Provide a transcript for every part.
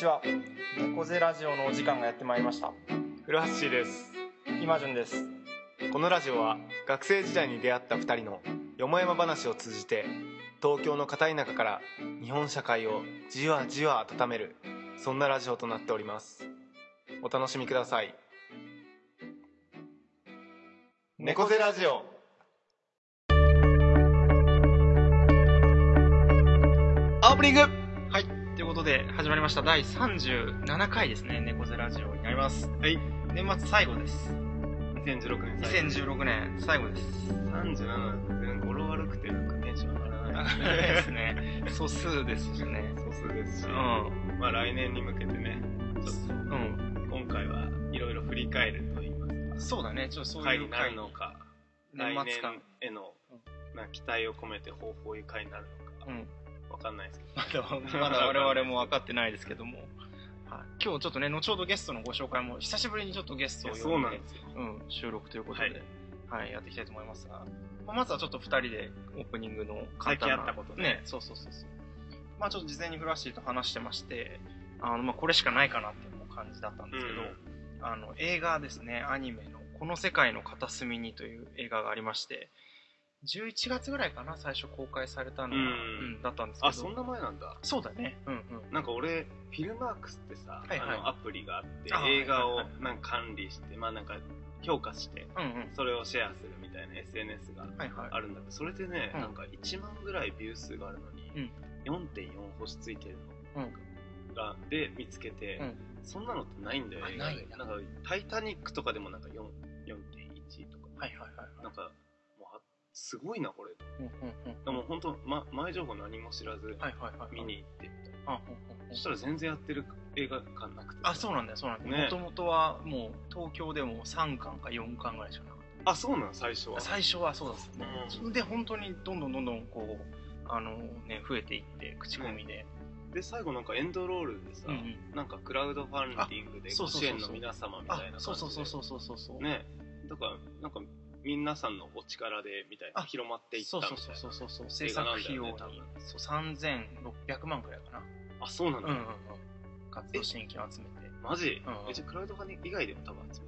ちは。猫背ラジオのお時間がやってまいりました。古橋シーです。今順です。このラジオは学生時代に出会った2人のよもやま話を通じて東京の片田舎から日本社会をじわじわ温めるそんなラジオとなっております。お楽しみください。猫背ラジオ。オープニングことで始まりました。第37回ですね。猫背ラジオになります。はい。年末最後です。2016年最後。2016年。最後です。37全然語呂悪くてなんかテンション上がらない。ですね。素数ですしね。素数ですし、うん。まあ来年に向けてねちょっうん。と今回はいろいろ振り返ると言いますそうだね。ちょっとそういうか回になるのか来年末感年へのうん。なんか期待を込めて抱負いう回になるのか。うん。わかんないですけど。まだまだ我々も分かってないですけども、はい、今日ちょっとね後ほどゲストのご紹介も久しぶりにちょっとゲストを呼んなんですよ。うん、収録ということで、ははいいやっていきたいと思いますが、まあ、まずはちょっと2人でオープニングの最近あったことね。ねそうそうそうそう。まあちょっと事前にフラッシーと話してましてあの、まあ、これしかないかなっていう感じだったんですけど、あの映画ですねアニメの「この世界の片隅に」という映画がありまして11月ぐらいかな最初公開されたのが、うん。うんだったんですけど。あそんな前なんだ。そうだね。うんうん。なんか俺フィルマークスってさ、はいはい。あのアプリがあってあ映画をはいはいなんか管理してまあなんか評価してうんうん。それをシェアするみたいな SNS がはいはい。あるんだって。それでね、うん。なんか1万ぐらいビュー数があるのに、4.4星ついてるのうん。がで見つけて、うん。そんなのってないんだよあ映画で。ないんだなんか「タイタニック」とかでもなんか4 4.1とか。はいはいはいすごいなこれ。うんうんうん。でも本当、ま、前情報何も知らず見に行ってみたいな、そしたら全然やってる映画館なくて。あそうなんだよそうなんだもともとはもう東京でも3巻か4巻ぐらいしかなかっあそうなの？最初は。た最初はそうですね、うん。で本当にどんどんどんどんこうあのね増えていって口コミで、で最後なんかエンドロールでさ、うなんかクラウドファンディングで支援の皆様みたいな感じで。そうそうそうそうそうそうそう。ね。だからなんか皆さんのお力でみたいなあ広まっていったそうみたいなそうそうそうそうそう制作費用によねそう3600万くらいかな。あそうなんだ、うんうんうん。活動支援金を集めて。マジ、うんえじゃあクラウドファンディング以外でも多分集め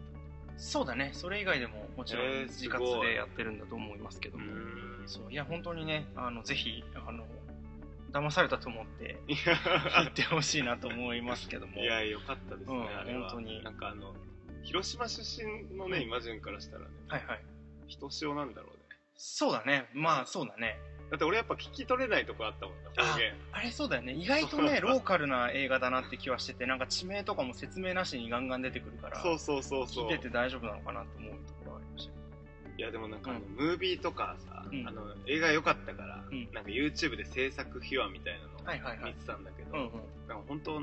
そうだね。それ以外でももちろえーん自活でやってるんだと思いますけどたも、ん。そう。いや本当にねあのぜひあの騙されたと思ってい行ってほしいなと思いますけども。や いやよかったですね、うんあれは。本当に。なんかあの広島出身のね、うん。イマジュンからしたらね。はいはいひとしおなんだろうね。そうだね。まあそうだね。だって俺やっぱ聞き取れないとこあったもんね方言。あれそうだよね。意外とねローカルな映画だなって気はしててなんか地名とかも説明なしにガンガン出てくるからそうそうそうそう。聞いてて大丈夫なのかなと思うところはありましたいやでもなんかあの、うん。ムービーとかさ、うん。あの映画良かったから、うん。なんか YouTube で制作秘話みたいなのはいはいはい。見てたんだけど、うんうん。なんか本当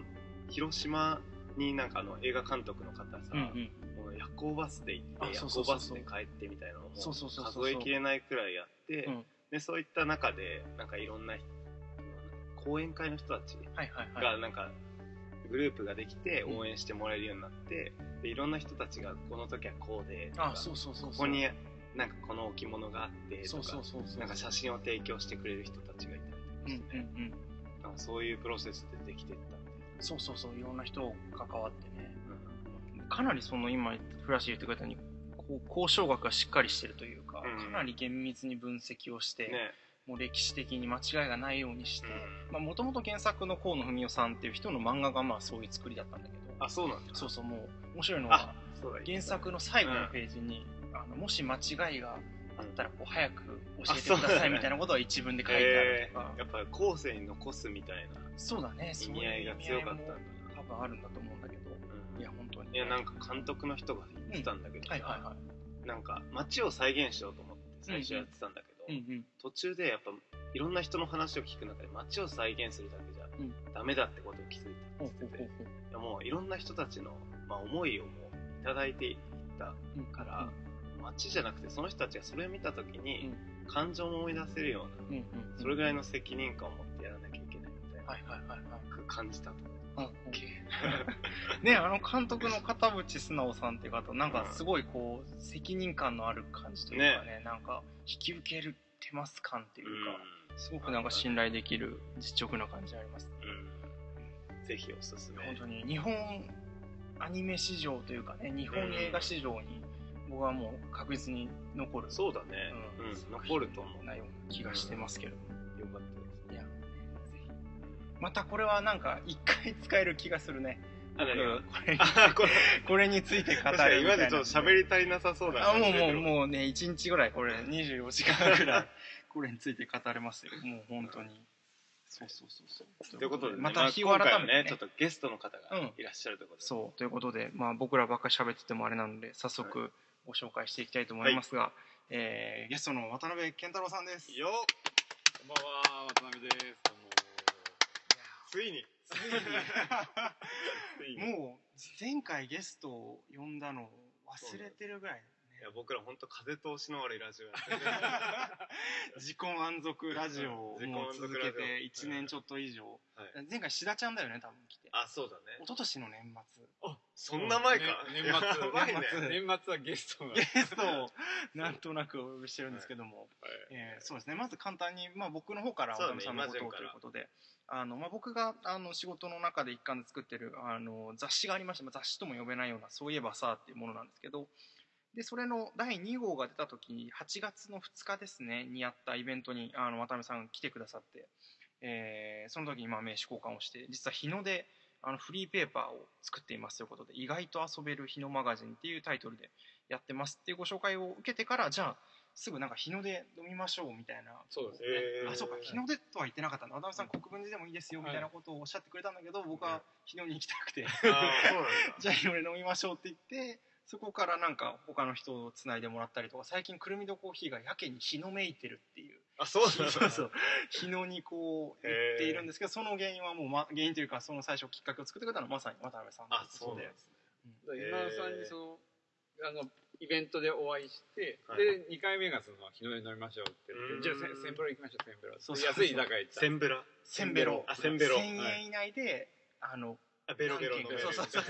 広島になんかあの映画監督の方さ、うんうん。夜行バスで行ってあ夜行バスで帰ってみたいなのもそうそうそうそう数えきれないくらいやってうん。でそういった中でなんかいろんな人講演会の人たちがなんかグループができて応援してもらえるようになってでいろんな人たちがこの時はこうでここになんかこの置物があってとかなんか写真を提供してくれる人たちがいたりとかして、うんうんうん。なんかそういうプロセスでできてったそうそうそういろんな人関わってね。な、かなりその今フラッシュ言ってくれたようにこう交渉学がしっかりしてるというか、うん。かなり厳密に分析をして、うん、ね。もう歴史的に間違いがないようにしてうん。もともと原作の河野文夫さんっていう人の漫画がまあそういう作りだったんだけどあそうなんだ。そうそうもう面白いのは原作の最後のページに、あのもし間違いがあったらこう早く教えてくださいみたいなことは一文で書いてあるとか、やっぱ後世に残すみたいな。そうだね。意味合いが強かったんだな多分あるんだと思うんだけど。うん。いや本当にいやなんか監督の人が言ってたんだけどさ、はいはいはい。なんか街を再現しようと思って最初やってたんだけど、うんうん。途中でやっぱいろんな人の話を聞く中で街を再現するだけじゃうん。ダメだってことを気づいたって言ってもういろんな人たちの、まあ、思いをもういただいていったうん。から、街じゃなくてその人たちがそれを見た時に、うん。感情も思い出せるような、それぐらいの責任感を持ってやらなきゃいけないみたいな、はいはいはいはい。感じた。とねあの監督の片渕素直さんっていう方なんかすごいこう責任感のある感じというかねなんか引き受けるてます感っていうか、すごくなんか信頼できる実直な感じありますうん、うん。ぜひおすすめ。本当に日本アニメ市場というかね日本映画市場に僕はもう確実に残る。そうだね、うん。残ると思う。なような気がしてますけど、よかったですいや。またこれはなんか一回使える気がするね。これ これ。これについて語るみたいな。今までちょっと喋り足りなさそうだあもうもううもうね1日ぐらいこれ24時間ぐらい これについて語れますよ。もう本当に。そうそうそうそう。ということでね、また日を改めて、ね。ねちょっとゲストの方がうん。いらっしゃるということで、そう。ということで、まあ、僕らばっかり喋っててもあれなので早速ご紹介していきたいと思いますが、えーゲストの渡辺健太郎さんです。よっ。こんばんは、渡辺です。ついに。もう前回ゲストを呼んだのを忘れてるぐらいいや僕ら本当風通しの悪いラジオやってる自己満足ラジオをもう続けて1年ちょっと以上、はい。前回志田ちゃんだよね多分来て。あそうだね。一昨年の年末。あそんな前か、ね年末ね。年末はゲストが。ゲストを なんとなくお呼びしてるんですけども、はい。えーそうですね。まず簡単に、まあ、僕の方から渡辺さんのことをということで。あの、まあ、僕があの仕事の中で一環で作ってるあの雑誌がありまして、まあ、雑誌とも呼べないような「そういえばさ」っていうものなんですけど。でそれの第2号が出た時8月の2日ですねにやったイベントにあの渡辺さんが来てくださって、えーその時にまあ名刺交換をして実は日の出あのフリーペーパーを作っていますということで「意外と遊べる日のマガジン」っていうタイトルでやってますっていうご紹介を受けてからじゃあすぐなんか日の出飲みましょうみたいな。そうですね。えーあそうか。日の出とは言ってなかったな渡辺さん国分寺でもいいですよみたいなことをおっしゃってくれたんだけど僕は日の出に行きたくて。じゃあ日の出飲みましょうって言ってそこからなんか他の人をつないでもらったりとか最近くるみどコーヒーがやけに日のめいてるっていう。あそうそうそう日野にこう言っているんですけどその原因はもう、ま、原因というかその最初きっかけを作ってくれたのはまさに渡辺さんあそうでですね。今田さんにその、あの、イベントでお会いして、はい。で、2回目がその、日の出飲みましょうって言っうん。て、じゃあせ、センブラ行きましょう、センブラ。そうそうそう。安い居酒屋行った。センブラせんべろ。あせんべろ。1000円以内であのあベロベロ飲めるそうそうそう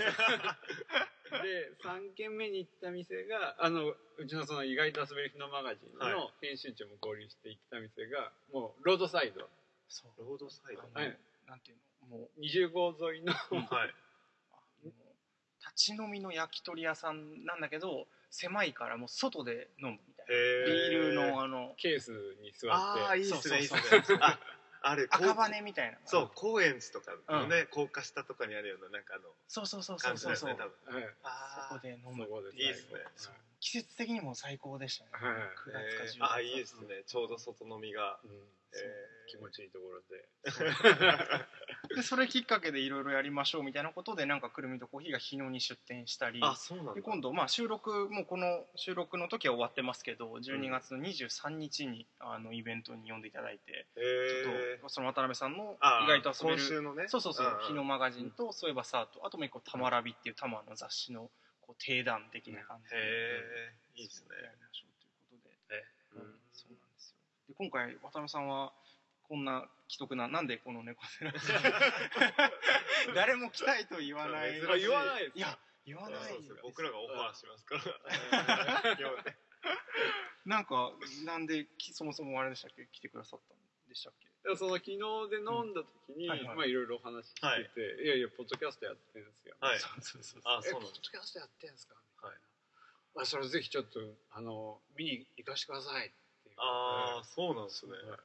で、3軒目に行った店が、あの、うちのその意外と遊べる日のマガジンはの編集長も合流して行った店が、もう、ロードサイド。そう。ロードサイドはい。なんていうの？もう。20号沿いの、はい。あの立ち飲みの焼き鳥屋さんなんだけど狭いからもう外で飲むみたいな。へビールのああの。ケースに座って、あーいいっすねいいっすそうそうそう。ねああれ赤羽みたいな。そう高円寺とかのね高架下とかにあるようななんかあのそうそうそうそ感じだうそう。そう多分。はい。あー。そこで飲むいいっすね。そう。季節的にも最高でしたね。はい。9月か10月。えー。あいいですね。ちょうど外飲みが。うん。えー。気持ちいいところで。でそれきっかけでいろいろやりましょうみたいなことでなんかくるみとコーヒーが日野に出店したり。あそうなで今度まあ収録もうこの収録の時は終わってますけど12月の23日にあのイベントに呼んでいただいて、えちょっーとその渡辺さんのあ意外と遊べるね。そうそうそううんうん。日のマガジンとそういえばさとあともう一個「たまらび」っていうたまの雑誌のこう定談的な感じで、へえいいですね。ということで、えうん。そうなんですよ。で今回渡辺さんはこんな既得ななんでこの猫背なんですか誰も来たいと言わない。言わないです。いや言わないそうそう僕らがオファーしますから。なんかなんできそもそもあれでしたっけ？来てくださったんでしたっけ？でその昨日で飲んだ時に、うんはいはい。まあいろいろお話ししてて、い、やいやポッドキャストやってるんですよ。はい。そうそうそうあえそうポッドキャストやってんですか？はい。まあそれぜひちょっとあの見に行かしてくださいっていう。ああそうなんですね。は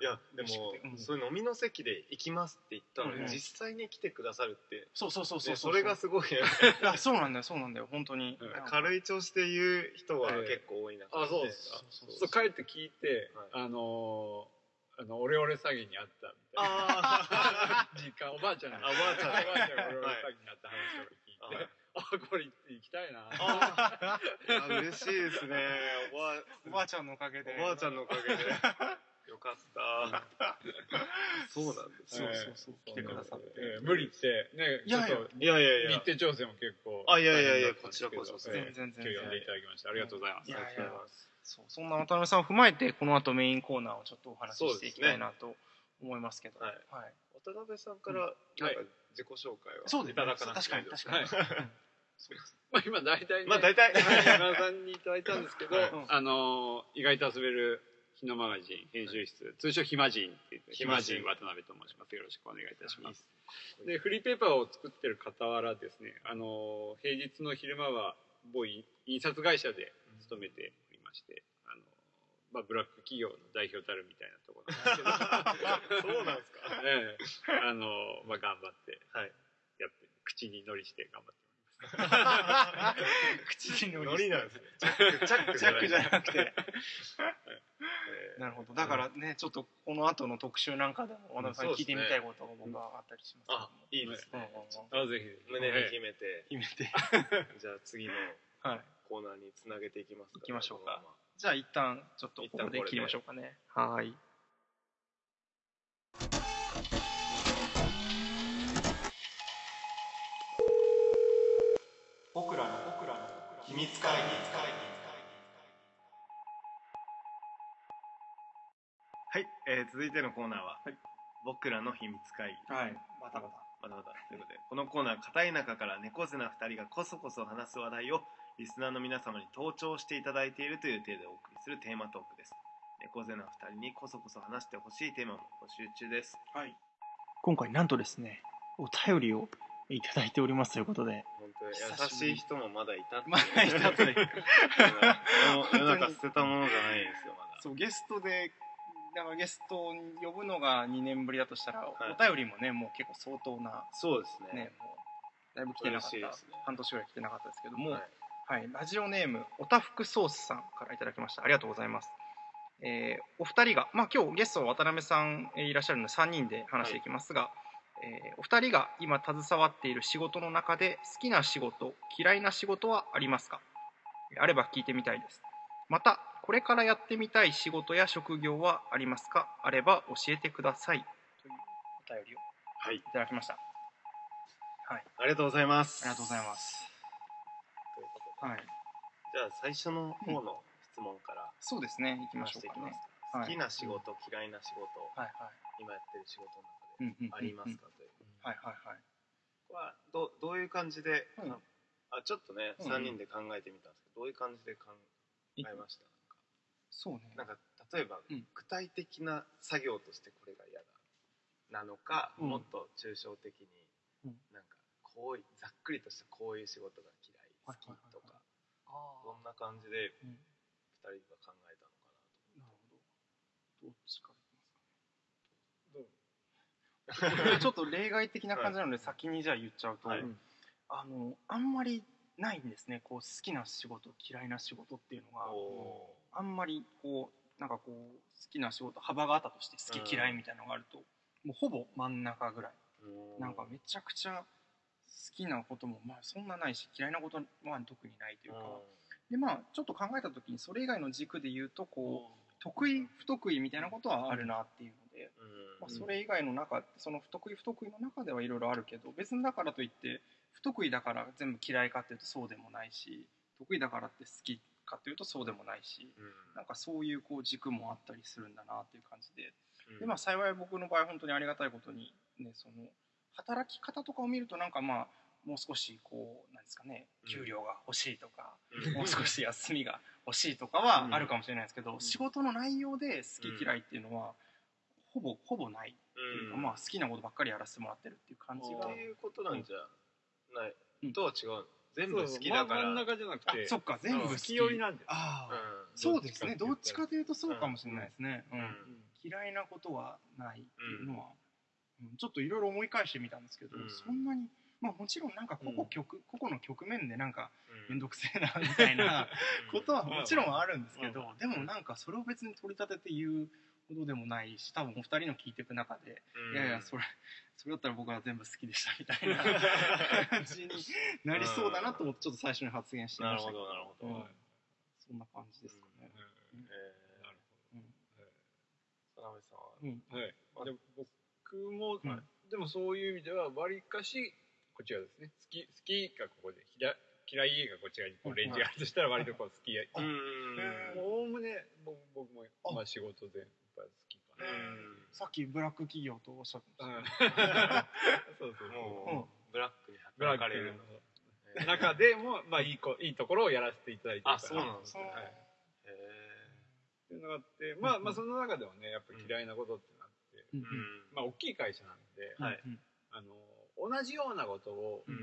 いいやでもうん。そういう飲みの席で行きますって言ったのうんうん。に実際に来てくださるって。そうそうそうそうねそれがすごいよね。い やそうなんだよそうなんだよ本当に。うん。軽い調子で言う人はええ。結構多い中あそうですか。そうそうそう。帰って聞いて、はい。あのーあのオレオレ詐欺にあったみたいな。あ 実家おばあちゃんがあおばあちゃん。おばあちゃんがオレオレ詐欺にあった話とか聞いて、はい。あこれ行きたいな。ああ嬉しいですね。おばあおばあちゃんのおかげで。おばあちゃんのおかげでよかった。そうなんですそうねそうそう。来てくださって。えー無理ってねちょっといやいやいや。日程調整も結構あいやいやいやこちらこそえー全然全然。今日呼んでいただきましてありがとうございます。ありがとうございますそうそんな渡辺さんを踏まえてこの後メインコーナーをちょっとお話ししていきたいなと思いますけど。はい。はい。渡辺さんからなんか自己紹介を。そうですいただかなく確ていいです。かに確かに。うんそうですまあ今大体ねまあ大体。山田さんにいただいたんですけど、はいあのー意外と遊べる日のマガジン編集室、通称暇人って言って暇暇人人渡辺と申します。よろしくお願いいたします。でフリーペーパーを作ってる傍らですねあの平日の昼間は某印印刷会社で勤めておりまして、あのまあ、ブラック企業の代表たるみたいなところなんですけど。そうなんですか。ええ。あの、まあ、頑張ってはい。やって口に乗りして頑張って 口にノリなんですねチャックチャックジャックじゃなくて。えなるほど。だからねちょっとこの後の特集なんかでも和田さんに聞いてみたいことが僕はあったりしますーあいいですうんねあぜひ胸にええ秘めて。秘めて。じゃあ次のはい。コーナーにつなげていきますか。行きましょうか。じゃあ一旦ちょっとここで。切りましょうかね。はい秘密会議はい、えー続いてのコーナーは、はい。僕らの秘密会議。はい。バタバタまだまだということでこのコーナー片田舎から猫背な2人がこそこそ話す話題をリスナーの皆様に登聴していただいているという体でお送りするテーマトークです。猫背な2人にこそこそ話してほしいテーマも募集中です。はい。今回なんとですねお便りをいただいておりますということで。本当優しい人もまだいたってまだいたという。世の中捨てたものじゃないですよまだ。そうゲストでだからゲストを呼ぶのが2年ぶりだとしたら、い。お便りもねもう結構相当なそうですね。ねもうだいぶ来てなかった、ね。半年ぐらい来てなかったですけども、はい。はい、ラジオネームおたふくソースさんからいただきました。ありがとうございます、えーお二人が、まあ、今日ゲストは渡辺さんえーいらっしゃるので3人で話していきますが、えーお二人が今携わっている仕事の中で好きな仕事嫌いな仕事はありますか？あれば聞いてみたいです。またこれからやってみたい仕事や職業はありますか？あれば教えてください。というお便りをはい。いただきました。ありがとうございます。ありがとうございます。ということで。はい。じゃあ最初の方の質問からそうですね。行きましょうかね好きな仕事嫌いな仕事今やってる仕事の中でありますかという。はいはいはい。これはどうどういう感じでうんあちょっとねうん3人で考えてみたんですけどどういう感じで考えました？そうね。なんか例えばうん。具体的な作業としてこれが嫌だなのかうん。もっと抽象的にうん。なんかこういざっくりとしたこういう仕事が嫌い好きとかあどんな感じでうん。2人が考えたちょっと例外的な感じなので先にじゃあ言っちゃうと、はい。あのあんまりないんですね。こう好きな仕事嫌いな仕事っていうのが。あんまりこうなんかこう好きな仕事幅があったとして好き嫌いみたいなのがあると、もうほぼ真ん中ぐらい。ー。なんかめちゃくちゃ好きなこともまあそんなないし嫌いなことは特にないというか、でまあちょっと考えた時にそれ以外の軸で言うとこう得意不得意みたいなことはあるなっていうので、まあ、それ以外の中その不得意不得意の中ではいろいろあるけど別にだからといって不得意だから全部嫌いかっていうとそうでもないし得意だからって好きかっていうとそうでもないしなんかそういうこう軸もあったりするんだなっていう感じで。でまあ幸い僕の場合本当にありがたいことにねその働き方とかを見るとなんかまあもう少しこうなんですかね給料が欲しいとか、もう少し休みが欲しいとかはあるかもしれないですけど、仕事の内容で好き嫌いっていうのは、ほぼほぼないっていうか、まあ好きなことばっかりやらせてもらってるっていう感じがっていうことなんじゃない、うん。とは違う。全部好きだから、ま真ん中じゃなくて。あそっか全部好き。寄りなんですああ、うん。そうですね。どどっちかというとそうかもしれないですね、うん。うん。嫌いなことはないっていうのは、うん。ちょっといろいろ思い返してみたんですけど、うん。そんなにまあもちろんなんか個々局、個々の局面でなんかうん。面倒くせえなみたいなことはうんもちろんあるんですけど、うん。でもなんかそれを別に取り立てて言うほどでもないし多分お二人の聞いていく中で、うん。いやいやそれそれだったら僕は全部好きでしたみたいな 感じになりそうだなと思ってちょっと最初に発言してましたけど。ほどなるほど、うん。そんな感じですかね。えなるうん。ー、田辺さん。はうん。ほどはいで僕も、うん。でもそういう意味ではわりかしこちらですね好き好きがここで嫌嫌いがこっちらにこうレンジがあるとしたら割とこう好きやうん。もうおおむね僕僕もあまあ仕事でやっぱり好きかな。さっきブラック企業とおっしゃってまうん。した。そうそう。もう、ブラックにブラック働かれるの中でもまあいいこいいところをやらせていただいてるから。あそうなんですね。そうへでいうのがあって、まあまあその中でもねやっぱ嫌いなことってなって、うん。まあ大きい会社なんで、はい。あの同じようなことをうん。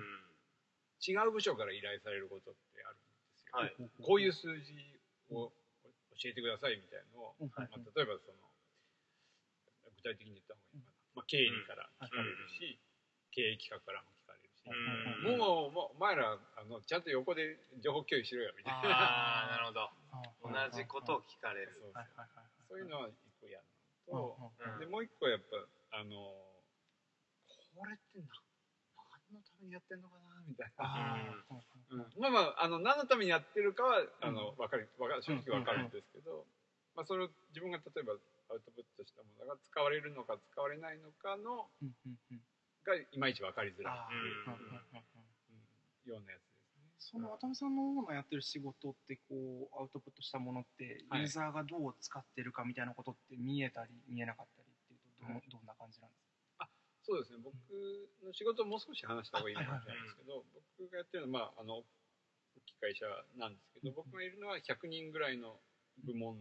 違う部署から依頼されることってあるんですよ。はい。こういう数字を教えてくださいみたいなのを、うん。まあ、例えばその具体的に言った方がいいのかな、まあ、経理から聞かれるし、経営企画からも聞かれるし、うんもうもうお前らあのちゃんと横で情報共有しろよみたいな。ああなるほど。同 同じことを聞かれる。そうはいはいはいそういうのは一個嫌なうんのと、うん。でもう一個やっぱあのこれってな何のためにやってんのかなみたいな。あうん。まあまああの何のためにやってるかはあの分かる分かる正直分かるんですけど、まあ、それを自分が例えばアウトプットしたものが使われるのか使われないのかのがいまいち分かりづらいようなやつですね。その渡辺さんの主なやってる仕事ってこうアウトプットしたものってはい。ユーザーがどう使ってるかみたいなことって見えたり見えなかったりっていうとど,、はいどんな感じなんですそうですね。僕の仕事をもう少し話した方がいいかもしれないですけど、僕がやってるのは、まあ、あの大きい会社なんですけど、うん。僕がいるのは100人ぐらいの部門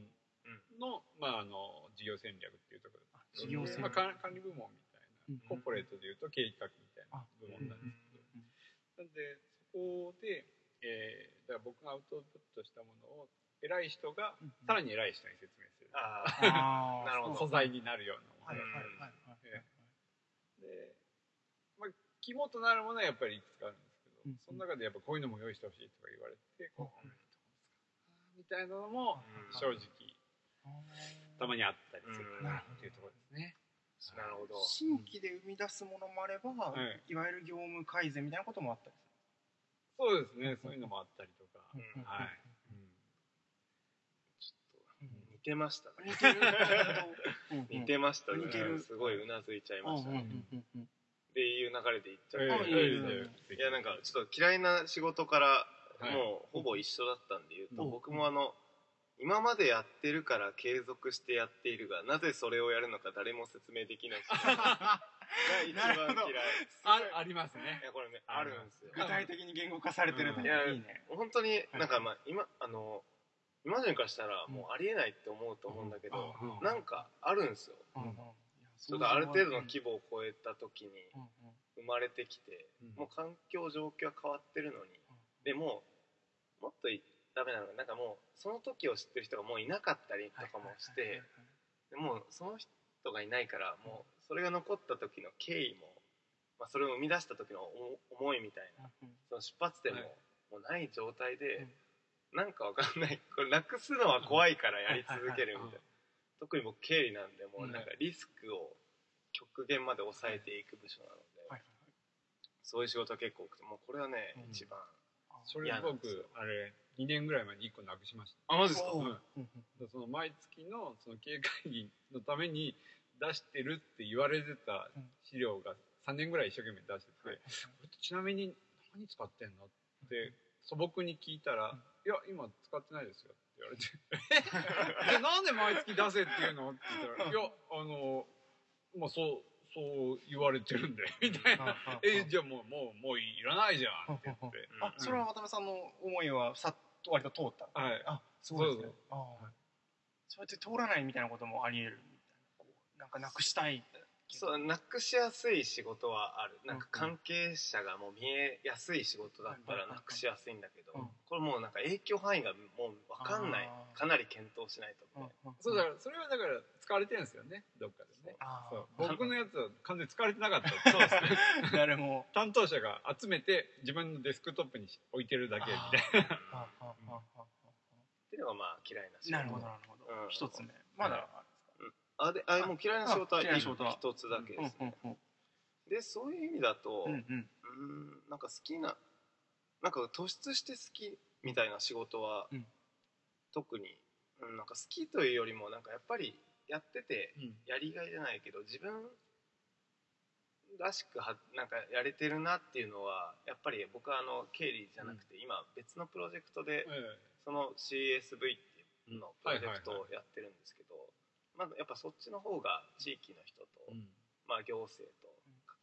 の,、まあ、あの事業戦略っていうところ。か事業戦まあ、管管理部門みたいな、うん。コーポレートでいうと経営企画みたいな部門なんですけど、なんでそこで、えー、だから僕がアウトプットしたものを偉い人がさらに偉い人に説明する、あなるほど素材になるようなもの。はいはいはいで、まあ、肝となるものはやっぱりいくつかあるんですけど、うん。その中でやっぱこういうのも用意してほしいとか言われて、こうみたいなのも正直たまにあったりするかな。っていうところですね。なるほど。新規で生み出すものもあれば、はい。い、わゆる業務改善みたいなこともあったりそうですね、そういうのもあったりとか。する、うん。はいちょっと似てました。ね似てる 似てましたね。似てる。すごいうなずいちゃいました。うんうねんうんうん。っていう流れでいっちゃえうえいいいやなんかちょっと嫌いな仕事からはい。もうほぼ一緒だったんで言うと、うん。僕もあの今までやってるから継続してやっているがなぜそれをやるのか誰も説明できない人 が一番嫌い。あありますね。い。やこれねあるんですよ。具体的に言語化されてるのうんいいやいね。本当になんかまあ今あの今までからしたらもうありえないって思うと思うんだけど、うん。なんかあるんですよ、うん。ちょっとある程度のうん規模を超えた時に生まれてきて、うん。もう環境状況は変わってるのに、でももっといダメなのがなんかもうその時を知ってる人がもういなかったりとかもしてでもうその人がいないからもうそれが残った時の経緯も、まあ、それを生み出した時の思思いみたいなその出発点もはい。もうない状態で、なんかわかんない。これなくすのは怖いからやり続けるみたいな。特に僕経理なんでもうなんかリスクを極限まで抑えていく部署なので、はいそういう仕事は結構多くてもうこれはね、うん。一番それ僕、あれ、2年ぐらい前に1個なくしました。あマジですか。おううん。その毎月のその経営会議のために出してるって言われてた資料が3年ぐらい一生懸命出してて、はい。これってちなみに何使ってんの？って素朴に聞いたら「うんいや今使ってないですよ」って言われて「えなんで毎月出せっていうの?」って言ったら「いやあのまあそうそう言われてるんで」みたいな「えじゃあもうもうもういらないじゃん」って言って。あそれは渡辺さんの思いはさっと割と通った。はい。あそうですね。そうああそうやって通らないみたいなこともあり得るみたいな。こうなんかなくしたいそうなくしやすい仕事はある。なんか関係者がもう見えやすい仕事だったらなくしやすいんだけど、うん。これもうなんか影響範囲がもう分かんない。かなり検討しないと。みたいなそうだからそれはだから使われてるんですよね。どっかでね。ああそう。僕のやつは完全に使われてなかった。そうですね。誰 も担当者が集めて自分のデスクトップに置いてるだけみたいな。っていうのがまあ嫌いな仕事。あなるほどなるほど。うん。一つ目。まだあであもう嫌いな仕事は一つだけです、うんうんでそういう意味だと、ううん。なんか好きななんか突出して好きみたいな仕事は、うん。特に、うん、なんか好きというよりもなんかやっぱりやっててうん。やりがいじゃないけど自分らしくはなんかやれてるなっていうのはやっぱり僕はあの経理じゃなくて、今別のプロジェクトでえその CSV っていうのうんプロジェクトをやってるんですけど、まあやっぱそっちの方が地域の人と、えうん。まあ、行政と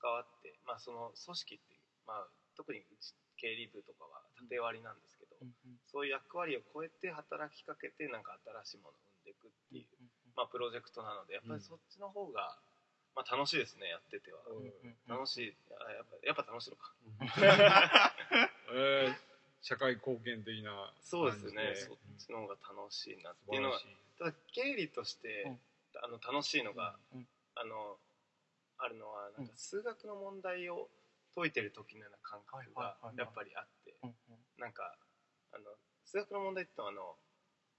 関わって、まあ、その組織っていう、まあ、特にうち経理部とかは縦割りなんですけど、そういう役割を超えて働きかけてなんか新しいものを生んでいくくっていう、まあ、プロジェクトなのでやっぱりそっちの方が、まあ、楽しいですねやってては、楽しい。あやっぱやっぱ楽しいのか。えー社会貢献的なそうですね。そっちの方が楽しいなっていうのが素晴らしい。ただ経理として、うん。あの楽しいのが、うん。あのあるのはなんか数学の問題を解いてる時のような感覚がはいはいはいはい。やっぱりあってうんなんかあの数学の問題ってのはあの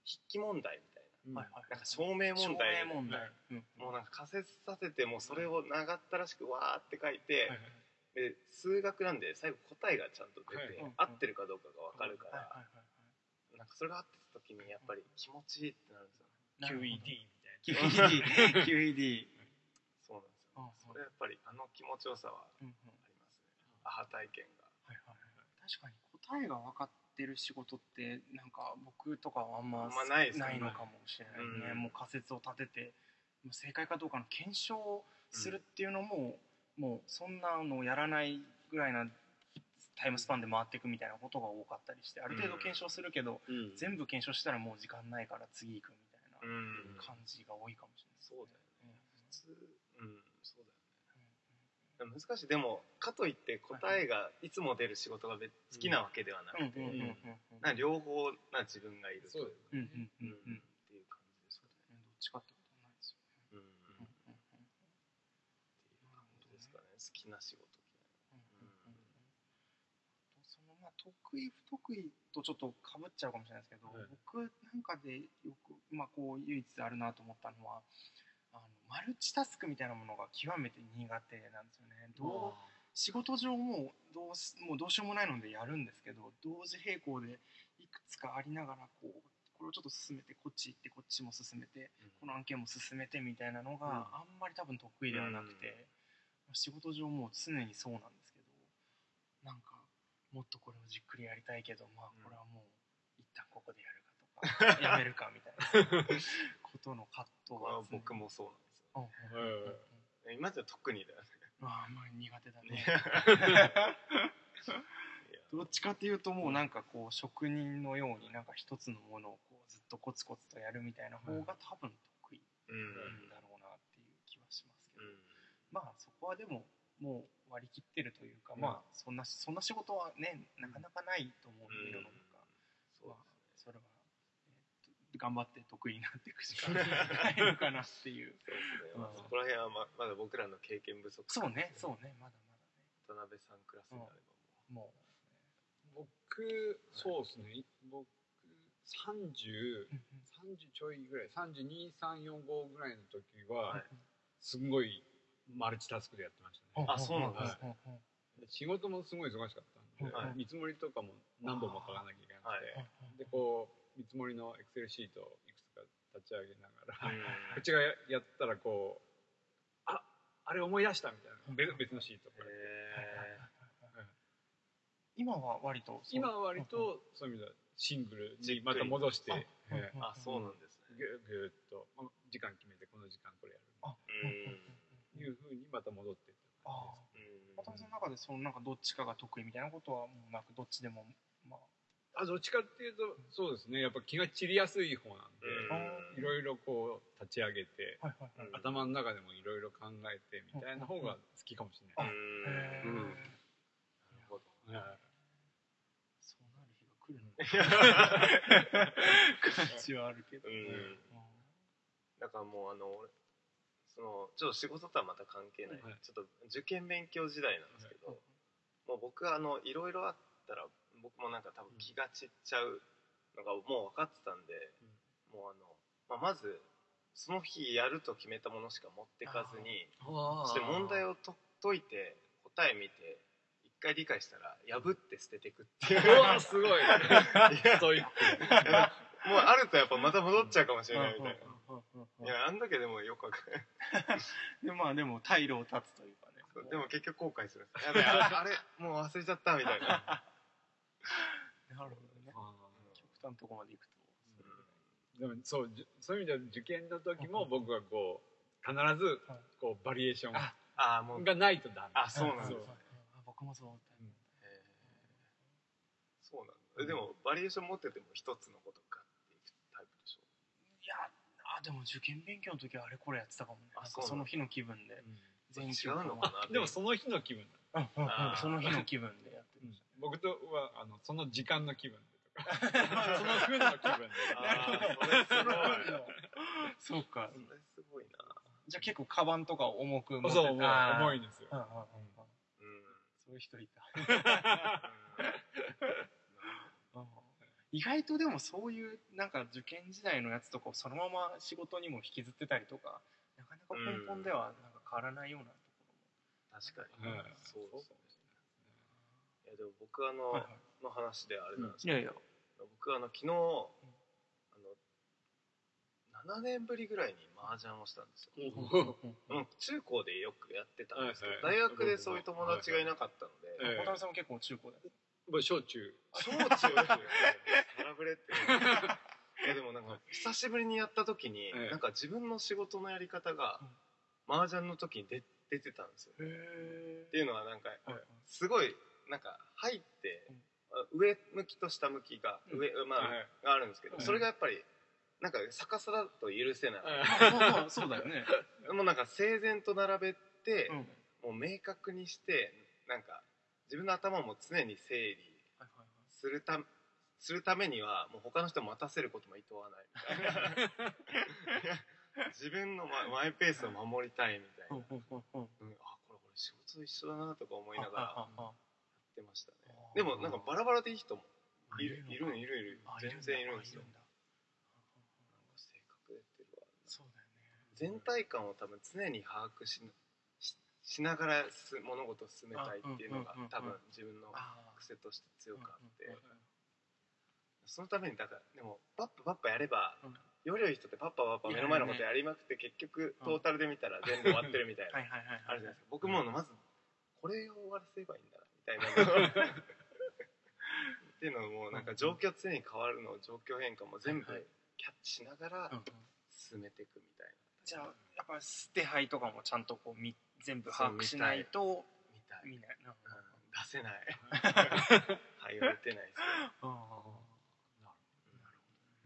筆記問題みたいうん。はいはいななんか証明問題証明問題。うん。もうなんか仮説させてもうそれを長ったらしくわーって書いて、はいで数学なんで最後答えがちゃんと出て、はい。合ってるかどうかが分かるから、なんかそれが合ってた時にやっぱり気持ちいいってなるんですよね。QED みたい QED QED そうなんですよ、うんうん。それやっぱりあの気持ちよさはあうんうん。りますねアハ体験が。はいはいはい確かに答えが分かってる仕事ってなんか僕とかはあんまあんまないのかもしれないね、うん。もう仮説を立ててもう正解かどうかの検証するっていうのも、もうそんなのをやらないぐらいなタイムスパンで回っていくみたいなことが多かったりしてある程度検証するけど、な、うん。全部検証したらもう時間ないから次行くみたいなうん。感じが多いかもしれないですね、そうだよね。うん。普通うんそうだよね。難しい。でもかといって答えがいつも出る仕事が別好きなわけではなくて、両方な自分がいるとそう。だよねうんうんうん。うん。っていう感じですよねどっちかってことないですようん、ねっていう感じですかね好きな仕事そのまあ得意不得意とちょっとかぶっちゃうかもしれないですけど、はい。僕なんかでよく、まあ、こう唯一あるなと思ったのはあのマルチタスクみたいなものが極めて苦手なんですよね。どう仕事上もうどうしもうどうしようもないのでやるんですけど同時並行でいくつかありながらこうこれをちょっと進めてこっち行ってこっちも進めてこの案件も進めてみたいなのがあんまり多分得意ではなくて、仕事上もう常にそうなんですけどなんかもっとこれをじっくりやりたいけどまあこれはもう一旦ここでやるかとか やめるかみたいな ことの葛藤は僕もそうなんですよ。うん今じゃ特にだよね。ああまあ苦手だね。どっちかっていうともうなんかこう職人のようになんか一つのものをこうずっとコツコツとやるみたいな方が多分得意。うん。なんだろうなっていう気はしますけど、うんまあそこはでももう割り切ってるというか、うん。まあそんなそんな仕事はねなかなかないと思ううんんで世の中、そうまあそれは、えーと頑張って得意になっていくしか ないのかなっていう。そうですね、まあ。うんそこら辺はままだ僕らの経験不足そうねそうねまだ渡辺さんクラスになればもまだねも僕そうですね。僕30う、うん。30ちょいぐらい32345ぐらいの時は、はい。すんごいマルチタスクでやってましたね。あそうなんですね仕事もすごい忙しかったんで、はい。見積もりとかも何本も取らなきゃいけなくて、はい。でこう見積もりのエクセルシートをいくつか立ち上げながら、はいこっちがややったらこうああれ思い出したみたいな。別別のシートこれへ今は割とそう。今は割とそういう意味ではシングルにまた戻して、あえうんーあそうなんですね。ぐぐーっとまあ時間決めてこの時間これやるあうんいうふうにまた戻っていったあ感じです。うん。渡辺さんの中でそのなんかどっちかが得意みたいなことはもうなくどっちでもまあ。あどっちかっていうとそうですね。やっぱ気が散りやすい方なんで、うん。いろいろこう立ち上げて、はいはいはい。うん頭の中でもいろいろ考えてみたいな方が好きかもしれない、うん。うん。なるほど。はいそうなる日が来るのか感じはあるけど、うん。だからもうあの俺そのちょっと仕事とはまた関係ない、はい。ちょっと受験勉強時代なんですけど、もう僕あのいろいろあったら僕もなんか多分気が散っちゃうのがもう分かってたんで、もうあの、まあ、まずその日やると決めたものしか持ってかずにそして問題をと解いて答え見て一回理解したら破って捨てていくっていう。うわすごい。ストイックもうあるとやっぱまた戻っちゃうかもしれないみたいな。うんうんうん。うんいやあんだけでもよくわかんない。でまあでも退路を断つというかね。そうでも結局後悔する。んですやべえああれもう忘れちゃったみたいな。なるほどね。極端なとこまで行くと。でもそうそういう意味では受験の時も僕はこう必ずこうバリエーションあもう。がないとダメ。あそうなんですそう。あ僕もそうへー。そうなんだ。えでもバリエーション持ってても一つのことかっていくタイプでしょ？いやあでも受験勉強の時はあれこれやってたかもね。その日の気分で全違うのかなでも。その日の気分その日の気分でやってまし僕とはあのその時間の気分で。と かその分の気分で。それすごい そうか。それすごいな。じゃあ結構カバンとか重く持ってそう重いんですよ。うんうんうんうん。うん。そういう人いた。うん 意外とでもそういうなんか受験時代のやつとかをそのまま仕事にも引きずってたりとかなかなか根本ではなんか変わらないようなとこ確かに。うんそうですね。いやでも僕あのろも、はいはい。の話であれなんですいやいや。僕あの昨日、あの7年ぶりぐらいに麻雀をしたんですよ、うん、中高でよくやってたんですけど、はいはい。大学でそういう友達がいなかったので、はいはい。渡辺さん。も結構中高で僕小中小中サラブレっていやでもなんか久しぶりにやった時に、ええ。なんか自分の仕事のやり方が、麻雀の時に出出てたんですよ。へっていうのはなんかえすごいなんか入って、うん。上向きと下向きがうん。上、まあ、はいがあるんですけど、うん。それがやっぱりなんか逆さだと許せない、そうだよね。もうなんか整然と並べて、うん。もう明確にしてなんか自分の頭も常に整理するたするためにはもう他の人を待たせることもいとわないみたいな。自分のママイペースを守りたいみたいな、うん。あこれこれ仕事一緒だなとか思いながらやってましたね。あでもなんかバラバラでいい人もあいるいるいるいるあ全然いるんですよ。あだ。性格でってるわ。そうだよね。全体感を多分常に把握しししながらす物事を進めたいっていうのが多分自分の癖として強くあって。そのためにだからでもパッパパッパやればうん。より良い人ってパッパパッパ目の前のことやりまくって結局トータルで見たら全部終わってるみたいな。あるじゃないですか。僕もまずこれを終わらせればいいんだなみたいな。っていうのもなんか状況常に変わるの状況変化も全部キャッチしながら進めていくみたいな。じゃあやっぱ手配とかもちゃんとこうみ全部把握しないとみたい。見ない。なうん。出せない。はい言われてないですよ。ああ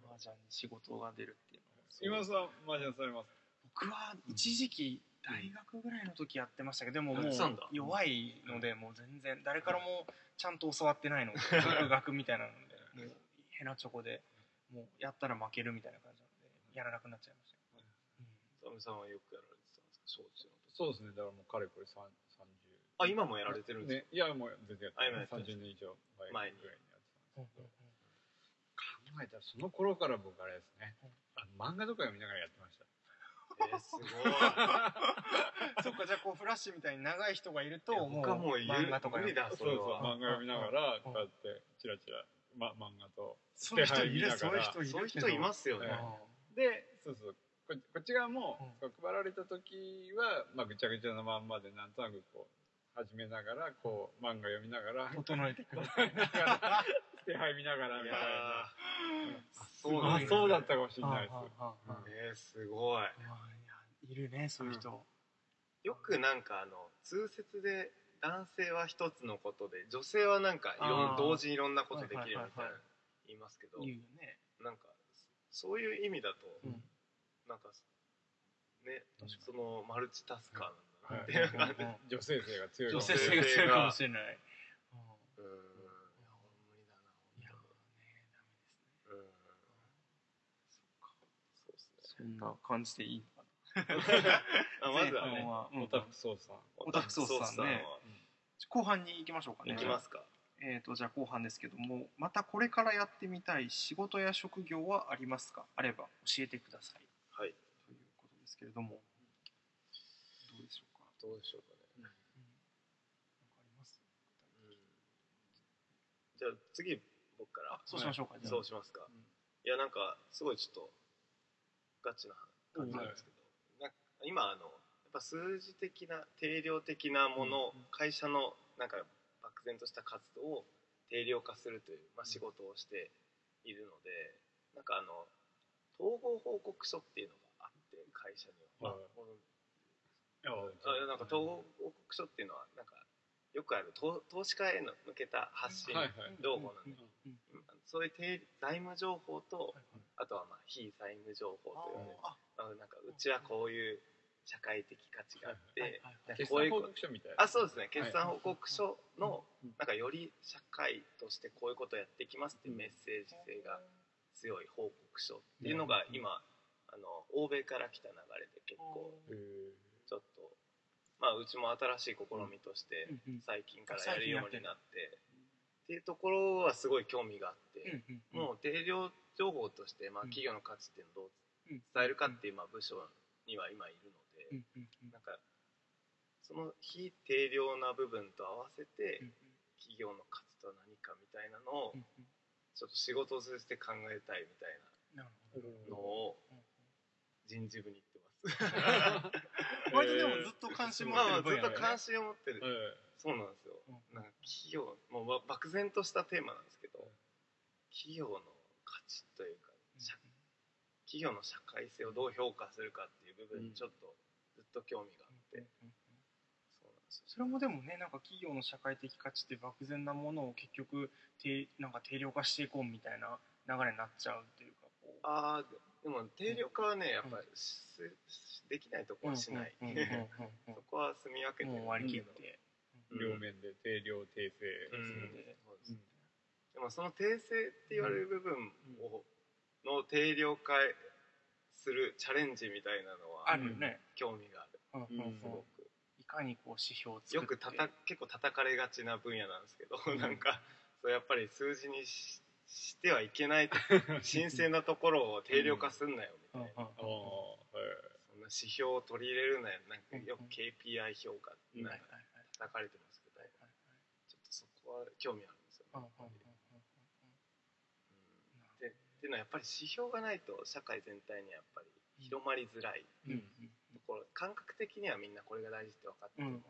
麻雀に仕事が出るっていうのは今さん麻雀されます？僕は一時期大学ぐらいの時やってましたけどでももう弱いのでもう全然誰からもちゃんと教わってないので 独学みたいなのでもうヘナチョコでもうやったら負けるみたいな感じなのでやらなくなっちゃいました。よ、サムさんはよくやられてたんですか？小中の時そうですね。だからもうかれこれ三三十あ今もやられてるんですね。いやもう全然やってあ今やってる三十年以上前ぐらいにやってたんうんですけど考えたらその頃から僕あれですね。うん。あの漫画とか読みながらやってました。えーすごい。そっかじゃあこうフラッシュみたいに長い人がいるともう僕はもう言う漫画とか無理だそうそれはそう。漫画読みながらこうやってチラチラま漫画とそういう人いるそういう人いるそういう人いますよね。でそうそうここっち側も配られた時は、まあ、ぐちゃぐちゃなまんまでなんとなくこう始めながらこう漫画読みながらあ整えていく整えながら手配見ながらみたいな。あそうそうだったかもしれないです。えーすごい。いるねそういう人、よくなんかあの通説で男性は一つのことで女性はなんかいろ同時にいろんなことできるみたいな言いますけどなんかそういう意味だとうんなんかね確かにそのマルチタスカーなんだなはいっていう感じ。うん女性性が強い女性かもしれない。性が強いかもしれな。い、うん。そんな感じでいいのかあまずは。ねオタフソウさんオタフソースさん。ねは後半に行きましょうかね。いきますか。えー、とじゃあ後半ですけどもまたこれからやってみたい仕事や職業はありますか？あれば教えてくださいはい。ということですけれども。どうでしょうか、どうでしょうかね。うん、かあります？うん。じゃあ次僕から。あそうしましょうか、じゃあそうしますか。いやなんかすごいちょっとガチな感じなんですけど。なんか今あのやっぱ数字的な定量的なものうん会社のなんか漠然とした活動を定量化するという、まあ、仕事をしているのでなんかあの統合報告書っていうのがあって会社には、なんか統合報告書っていうのはなんかよくある投投資家への向けた発信情報なんで、そういう定財務情報とはいあとはまあ非財務情報というね。ああのなんかうちはこういう社会的価値があって、決算報告書みたいな。あそうですね。決算報告書のうん。なんかより社会としてこういうことをやっていきますっていうメッセージ性が強い報告書っていうのが今あの欧米から来た流れで結構ちょっとまあうちも新しい試みとして最近からやるようになってっていうところはすごい興味があってもう定量情報としてまあうん。企業の価値っていうのをどううん伝えるかっていうまあ部署には今いるのでなんかその非定量な部分と合わせてうん企業の価値とは何かみたいなのをちょっと仕事を通じて考えたいみたいなのをうん人事部に言ってます。割とでもずっと関心持っってる分野だよねと関心を持ってる。えそうなんですよ。うん。なんか企業もうわ漠然としたテーマなんですけど企業の価値というか社企業の社会性をどう評価するかっていう部分にちょっとずっと興味があって、それもでもねなんか企業の社会的価値って漠然なものを結局定なんか定量化していこうみたいな流れになっちゃうっていうかこう。ああでも定量化はねやっぱりししできないとこはしない、そこは住み分けて割り切って、うん。両面で定量訂正うん。でそうですでもその訂正って言われる部分を、の定量化するチャレンジみたいなのはあるよね、興味がある。うんすごくいかにこう指標を作よくたた結構叩かれがちな分野なんですけど、なんかそうやっぱり数字にししてはいけない 神聖なところを定量化すんなよみたいな、指標を取り入れるなよ。なんかよくうん KPI 評価うんなんか叩かれてますけど、ちょっとそこは興味あるんですよね、っていうのはやっぱり指標がないと社会全体にやっぱり広まりづらい。うんうんところ感覚的にはみんなこれが大事って分かってうんる、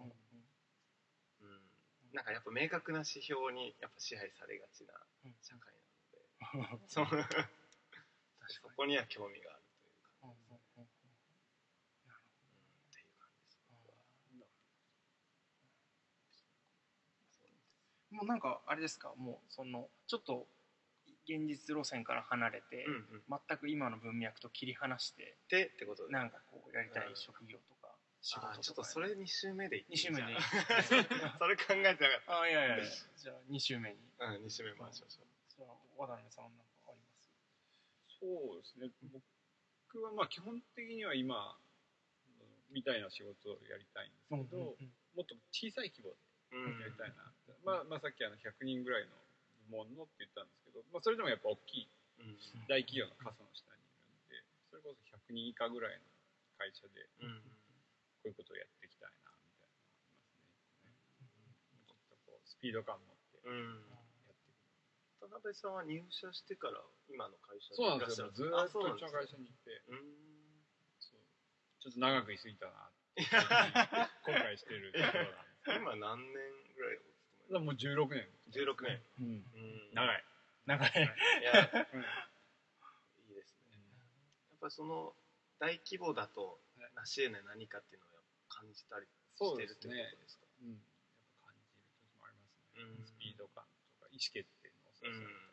うん。なんかやっぱ明確な指標にやっぱ支配されがちなうん社会うんなので、そう。そこには興味があるという感じですほ僕は。どもうなんかあれですか？もうそのちょっと現実路線から離れて、うんうん。全く今の文脈と切り離してでってことでなんかこうやりたいうん職業とか仕事とか。あーちょっとそれ2週目でいってい？2週目でいい。それ考えてなかっあいやいやいや。じゃあ2週目に。たうん2週目回しましょう。じゃあ渡辺さんなんかあります？そうですね。僕はまあ基本的には今みたいな仕事をやりたいんですけど、うんうんもっと小さい規模うんでやりたいな、まあ、まあさっきあの100人ぐらいの部門のって言ったんですけど、まあ、それでもやっぱ大きいうん大企業の傘の下にいるんでそれこそ100人以下ぐらいの会社でうんこういうことをやっていきたいなみたいなのがありますね。ちょっとこうスピード感持ってやうんっていく。渡辺さんは入社してから今の会社にそうなんいらっしゃるですよ。ずっとうちの会社にいて、うんそうちょっと長く居すぎたなって後悔してるところなんです今何年ぐらい。もう16年。16年うん。めうん。長い。長い。い。や いいですね。やっぱりその大規模だとはい成し得ない何かっていうのを感じたりしてるっていうことですか？うん。やっぱ感じる時もありますね。うん。スピード感とか意思決定の遅さみたいな。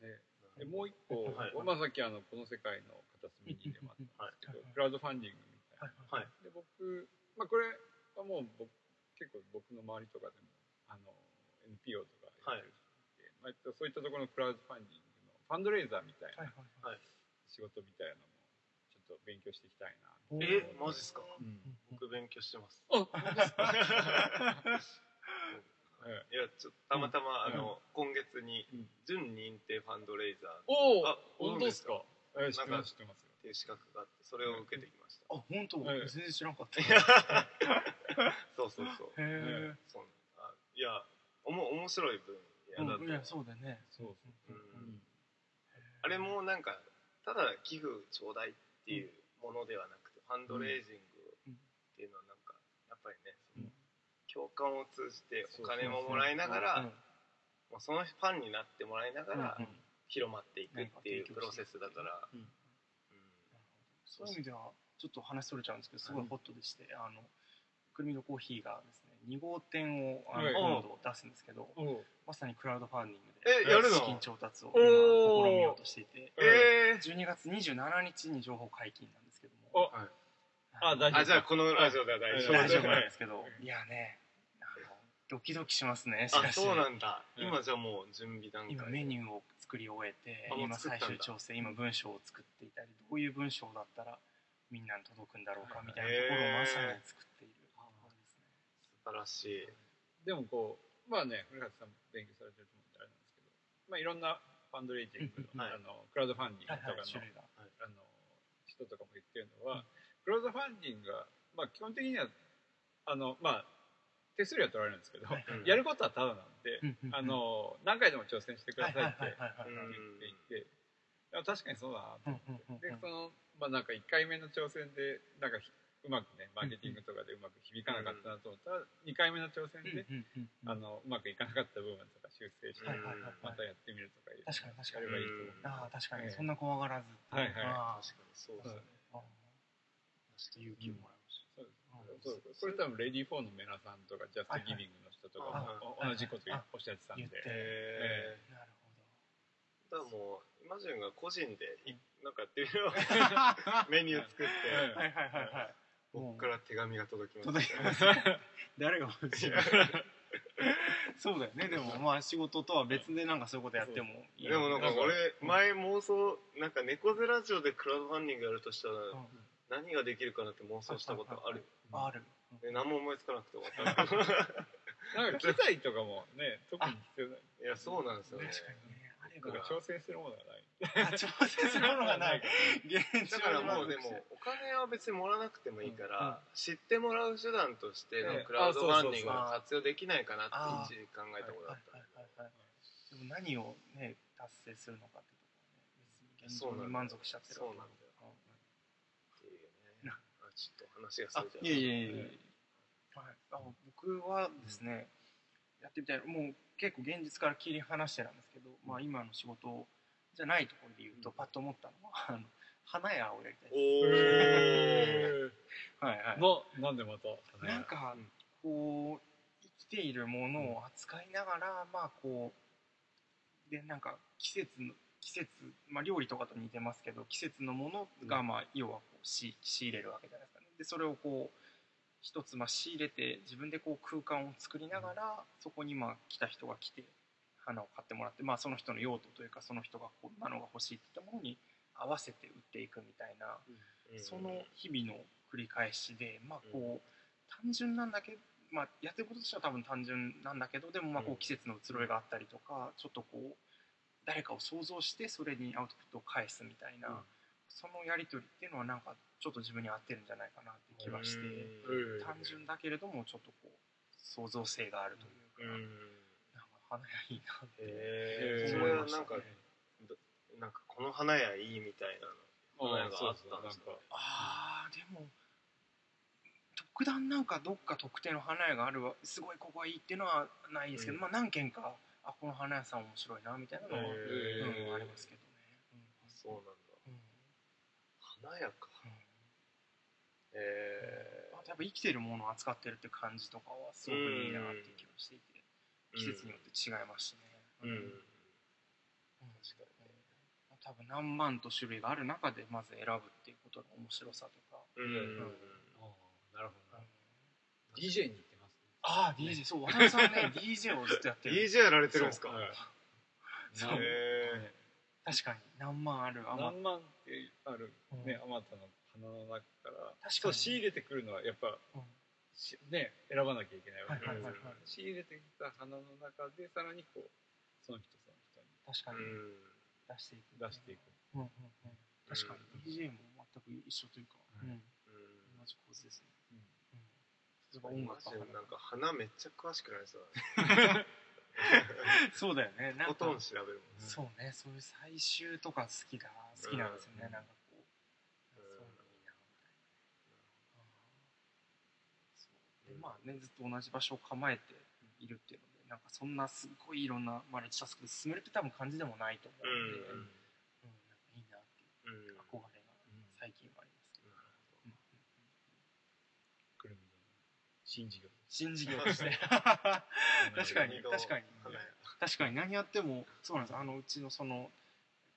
ででもう一個、はい。まあ、さっきあのこの世界の片隅にでもあったんですけど、はい。クラウドファンディングみたいな、はい。で僕、まあ、これはもう僕結構僕の周りとかでもあの NPO とかやってる人で、まあ、そういったところのクラウドファンディングのファンドレイザーみたいはいなはい。仕事みたいなのもちょっと勉強していきたいなおえマジっすか？うん。僕勉強してます。いやちょたまたま、うん。あの今月にうん。準認定ファンドレイザー。っおおあ本当ですか？え知って知ってますていう資格があってそれを受けてきました、あ本当、はい。全然知らなかった。そうそうそう。へえそうあいやおも面白い分野だと、うんいやそうだよね。そうう。ん。うん。あれもなんかただ寄付ちょうだいっていうものではなくて、ファンドレイジングっていうのはなんかやっぱりね、そのうん共感を通じてそうお金ももらいながら、そのファンになってもらいながら広まっていくっていうプロセスだから、うんうんそういう意味ではちょっと話それちゃうんですけどすごいホットでして、あのくるみのコーヒーがですね2号店をあのはい。今度出すんですけど、まさにクラウドファンディングで資金調達を試みようとしていてえ12月27日に情報解禁なんですけども。お。あ大丈夫あじゃあこのラジオでは大丈夫。大丈夫なんですけど。いやねドキドキしますねしあかし。そうなんだ。うん。今じゃあもう準備段階今メニューを作り終えて今最終調整今文章を作っていたりどういう文章だったらみんなに届くんだろうかみたいなところをまさに作っているところですね。素晴らしい。でもこうまあね古畑さんも勉強されてると思ってあれなんですけどまあいろんなファンドレイジングはい。あのクラウドファンディングはいとかの,、はい種類が。あの人とかも言ってるのは、クラウドファンディングが、まあ、基本的にはあのまあ手数料は取られるんですけど、はい。うん。やることはただなんで、うんあの何回でも挑戦してくださいって言っていて、確かにそうだなとうんうんうんうん。でそのまあなんか1回目の挑戦でなんかひうまくねマーケティングとかでうまく響かなかったなと思ったら、2回目の挑戦で、あのうまくいかなかった部分とか修正して、はいはいはい。はいまたやってみるとかいう確かに確かに。やればいいと思う、ああ確かええにそんな怖がらずはいはい。あ確かにそうですね。ちょっと勇気をもらそこれ多分レディー・フォーのメナさんとかジャスト・ギビングの人とかはいも同じことおっしゃってたんで。言って。へたなるえだからもうイマジンが個人でなんかやってみよう メニュー作ってはいはいはいはい。僕から手紙が届きます。届きます。誰が欲しいそうだよね。でもまあ仕事とは別でなんかそういうことやってもいいでもなんか俺前妄想なんか猫背ラジオでクラウドファンディングやるとしたらうん何ができるかなって妄想したことある？ある。で何も思いつかなくて終わった。なんか機材とかもね特に必要ない。いやそうなんですよね。確かにね。あればなんか挑戦するものがない。あ 挑戦するものがない現だからもうでもお金は別にもらわなくてもいいから、知ってもらう手段としてええ。のクラウドファンディングが活用できないかなあって一時考えたことあったで。も何をね達成するのかってところね。別に現状に満足しちゃってるそうなんだようんっていうねあちょっと話がそあれちゃういえいえいえはい、あ僕はですね、やってみたい。もう結構現実から切り離してなんですけど、まあ、今の仕事じゃないところで言うと、パッと思ったのはあの花屋をやりたいです、はいはい、のなんでまたなんかうん。こう生きているものを扱いながら、まあこうでなんか季節の季節、まあ、料理とかと似てますけど季節のものがまあ要はこう仕仕入れるわけじゃないですかね。でそれをこう一つまあ仕入れて自分でこう空間を作りながらそこにまあ来た人が来て花を買ってもらって、まあ、その人の用途というかその人がこんなのが欲しいって言ったものに合わせて売っていくみたいなうん。その日々の繰り返しで、まあこう、単純なんだけど、まあ、やってることとしては多分単純なんだけどでもまあこうん。う季節の移ろいがあったりとか、ちょっとこう誰かを想像してそれにアウトプットを返すみたいな、うん。そのやり取りっていうのはなんかちょっと自分に合ってるんじゃないかなって気がして、うん。単純だけれどもちょっとこう創造性があるというか、うん。なんか花屋いいなって。思いましたね。れはなんかなんかこの花屋いいみたいなの花屋があったんですか？ああでも特段なんかどっか特定の花屋があるわすごいここがいいっていうのはないですけど、うん。まあ何軒かあこの花屋さん面白いなみたいなのは、へうん、ーありますけどね、そうなんだ。うん。うん花屋か。うん。へあとやっぱ生きてるものを扱ってるって感じとかはすごくいいなって気がしていて、え季節によって違いますしね、うん。うん。確かに多分何万と種類がある中でまず選ぶっていうことの面白さとか、うん。うん。なるほうん。ど DJ に行ってああ DJ そう渡辺さんね DJ をずっとやってる。DJ やられてるんですか？はい。そう。なんへ確かに何万あるあま。何万ってあるねうん。あまたの花の中から。確かに。そう仕入れてくるのはやっぱうん。しね選ばなきゃいけないわけはいですはいはいはい仕入れてきた花の中でさらにこうその人その人に。確かに。うん。出していく。出していく。うんうんうん。確かに。DJ も全く一緒というか、うん。うん、同じ構図ですね、音楽と花マジでなんか花めっちゃ詳しくないですか そうだよね。なんとんど調べるもんそうね。そういう採集とか好きだ好きなんですよね、うん。なんかこう、うん。そういうのいいそう。でまあねずっと同じ場所を構えているっていうのでなんかそんなすごいいろんなマルチタスクで進めるって多分感じでもないと思うんで、うんうん。なんかいいなっていううん憧れが最近はありますけど、うんくるみの新事業。新事業として確かに確かに。確かに何やってもそうなんです。あのうちのその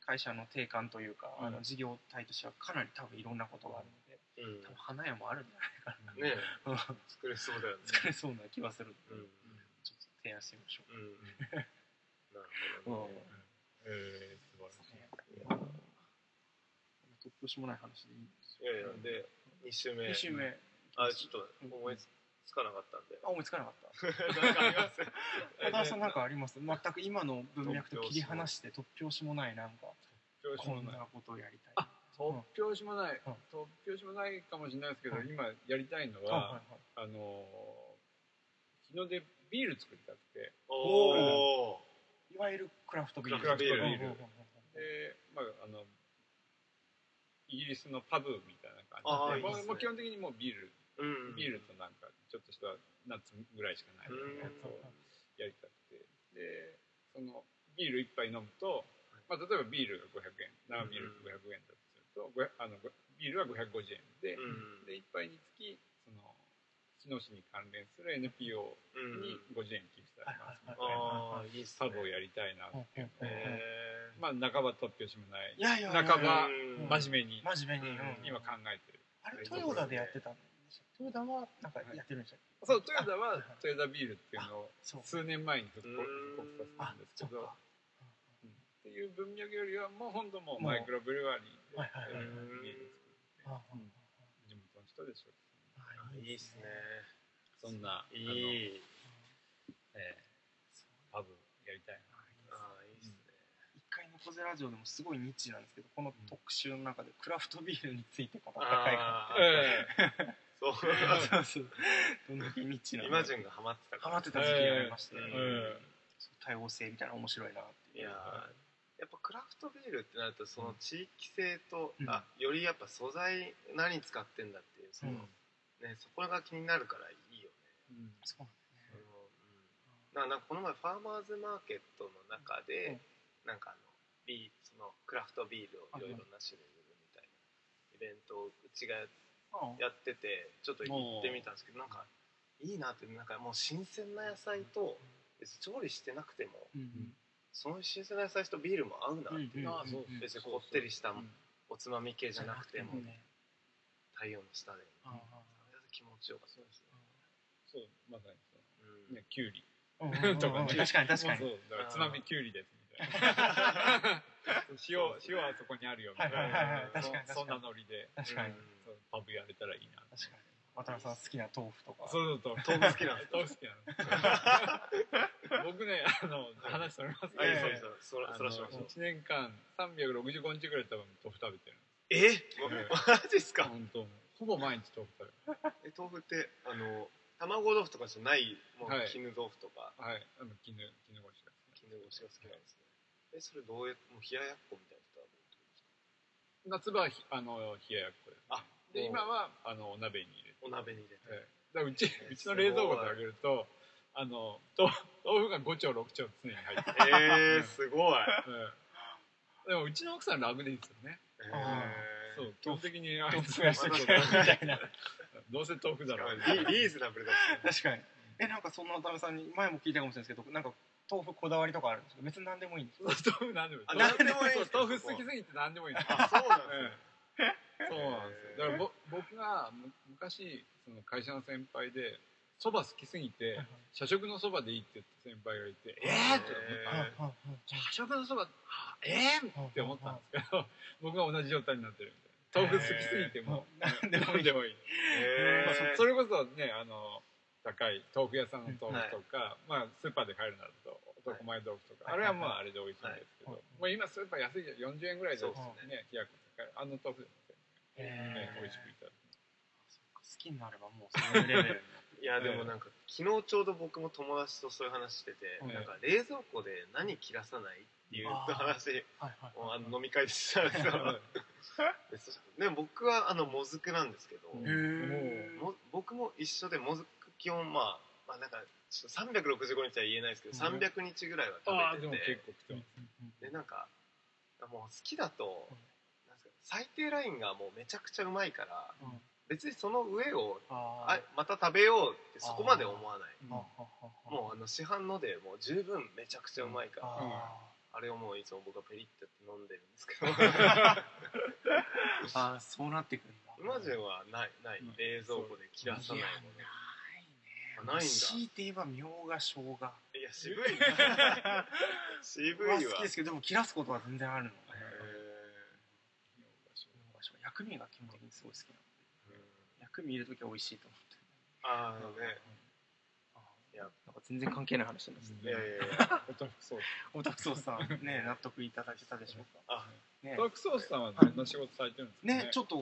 会社の定款というか、あの事業体としてはかなり多分いろんなことがあるのでうん。多分花屋もあるんじゃないかな。ねうん。作れそうだよね。作れそうな気はするので、うん。ちょっと提案してみましょう。ん。なるう、ほどね。えー、素晴らしい。突拍子もない話でいいんですいやいやで2週目。2週目。あちょっと思いつかなかったんで。あ思いつかなかった。なんかあります？さんなんかあります？全く今の文脈と切り離して突拍子もないなんかこんもなことをやりたい。あ突拍子もない、うん。突拍子もないかもしれないですけど、うん。今やりたいのあは、はいあのー日の出ビール作りたくて。おおはいいわゆるクラフトビール。クラフトビール。で、まあ、あのイギリスのパブみたいな感じで。まあ基本的にもうビールうんビールとなんかちょっとしたナッツぐらいしかないやつをやりたくて。でそのビール一杯飲むと、まあ、例えばビールが500円生ビールが500円だとすると、ごあのごビールは550円で,、うん。で一杯につきその日野市に関連する NPO うん。に50円寄付されますみたいな。サブをやりたいなっていうのまあ半ば突拍子もない。いやいやいや半ばうん真面目に真面目に、うん。今考えてる。あれトヨタでやってたんでしたっけトヨタはなんかやってるんでしたっけ？そうトヨタはトヨタビールっていうのを数年前に復刻さあせたんですけどっていう文脈よりはもう本当もうマイクロブルワリーではいはいはいえービール作ってあうん。地元の人でしょあいいっすね。そんなあのいい。えーパブやりたいな。ああいいっすね。一回の小ゼラジオでもすごいニッチなんですけどこの特集の中でクラフトビールについて語った回があって そう。そうそうどんだけニッチなの。今順がハマってたハマってた時期がありまして、えーそう多様性みたいな面白いなっていやーやっぱクラフトビールってなるとその地域性と、うん。あよりやっぱ素材何使ってんだっていうその、ねそこが気になるからいいよね、うん。そうそのうん、なんかこの前ファーマーズマーケットの中で、なんかあのビーそのクラフトビールをいろいろな種類売るみたいなイベントをうちがなんだやっててちょっと行ってみたんですけどなんかいいなってなんかもう新鮮な野菜と別に調理してなくてもその新鮮な野菜とビールも合うなっていう、別にこってりしたうんおつまみ系じゃなくても太陽の下で。気持ちよかったですね。そうまさにそう。ねきゅうり とかね。確かに確かに。そうそうだからつまみきゅうりです 塩塩はそこにあるよみたいはいはいはい。はいな確かに確かに。そそんなノリで。確かに。パブやれたらいいな。確かに渡辺さん好きな豆腐とか。そうそう豆腐好きなんです 豆腐好きなんです。僕ねあの話それますけどはいえそうそうそらそらしましょう。1年間365日ぐらい多分豆腐食べてるえ？えマジっすか？本当。ほぼ毎日豆腐食べる。え豆腐ってあの卵豆腐とかじゃないもうはい。絹豆腐とか。はい。あの絹絹ごしが絹ごしが好きなんですねえそれどうやってもう冷ややっこみたいな人はどうですか？夏場はひあの冷ややっこですあで今はあのお鍋に入れて。お鍋に入れて。ええ。だからうちえうちの冷蔵庫であげるとあの豆豆腐が5丁6丁常に入ってる、えー、すごい。ええ。でもうちの奥さん楽でいいですよね。えー。そう基本的にあ豆いつ腐。増やしとけみたいな。どうせ豆腐だろう。リリーズナブルだっ確かに。えなんかそんな渡辺さんに前も聞いたかもしれないですけどなんか豆腐こだわりとかあるんですか？別に何でもいいんですか 豆腐何でもいい。何でもいい豆腐好きすぎて何でもいいんですたあそうなんですね。ええそうなんですよ。だからぼ僕がむ昔その会社の先輩でそば好きすぎて社食のそばでいいって言った先輩がいてええー、って思った。え社食のそばええー、って思ったんですけど僕が同じ状態になってるみたいな。豆腐好きすぎても何でもいい。何でもいい。それこそねあの高い豆腐屋さんの豆腐とか、まあ、スーパーで買えるなると男前豆腐とか、はい。あれはまああれで美味しいんですけど、はい。まあ、今スーパー安いじゃん40円ぐらいですね。冷やあの豆腐でもねえ美味しくいただく。好きになればもうそういうレベルいやでもなんか昨日ちょうど僕も友達とそういう話してて、うん。なんか冷蔵庫で何切らさないっていう話をあの飲み会でしたんですよ。でそでも僕はあのもずくなんですけど、僕も一緒でもずく基本まあまあなんかちょっと365日は言えないですけど、うん。300日ぐらいは食べてて。結構食ってます。でなんかもう好きだと、うん最低ラインがもうめちゃくちゃうまいから別にその上をああまた食べようってそこまで思わない。あもうあの市販のでもう十分めちゃくちゃうまいから、ああれをもういつも僕はペリッて飲んでるんですけど。ー あーそうなってくるんだ。イマジンはないない。うん。冷蔵庫で切らさないものないんだ。強いて言えばみょうが。生姜いや渋い。な 渋いわ。は好きですけどでも切らすことは全然あるの。薬味が基本的にすごい好きなの。薬味入れるときは美味しいと思って。ああね。あいやなんか全然関係ない話なんですね。いやいやいや。オタフソースオタクソースさんね 納得いただけたでしょうか。あね。オタフソースさんはどんな仕事されてるんですかね。ちょっと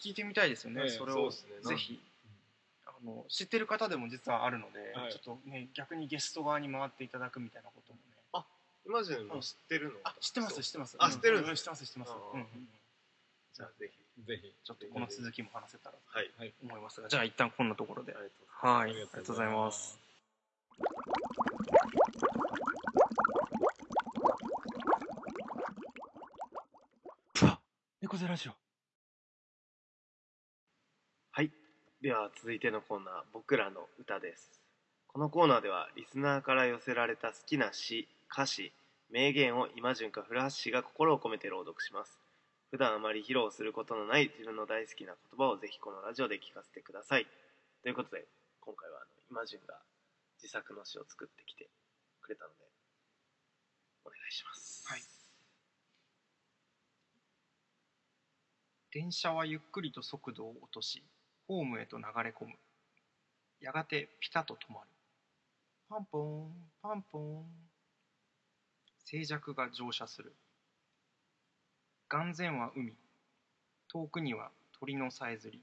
聞いてみたいですよね、ええそれを。ぜひ。あの知ってる方でも実はあるので、はい。ちょっとね逆にゲスト側に回っていただくみたいなこともね。イマジンも知ってるの？あ知ってます知ってます。あ知ってるうん知ってます知ってます、あうんうんうん。じゃあぜひ。ぜひ。ちょっとこの続きも話せたらはい。はい。と思いますがじゃあ一旦こんなところで。ありがとうございます。はい。ありがとうございます。猫背ラジオはい。では続いてのコーナー、僕らの歌です。このコーナーではリスナーから寄せられた好きな詩、歌詞、名言を今順か古橋氏が心を込めて朗読します。普段あまり披露することのない自分の大好きな言葉をぜひこのラジオで聞かせてください。ということで、今回はあの今順が自作の詩を作ってきてくれたので、お願いします。はい電車はゆっくりと速度を落としホームへと流れ込む。やがてピタと止まる。パンポンパンポン。静寂が乗車する。眼前は海。遠くには鳥のさえずり。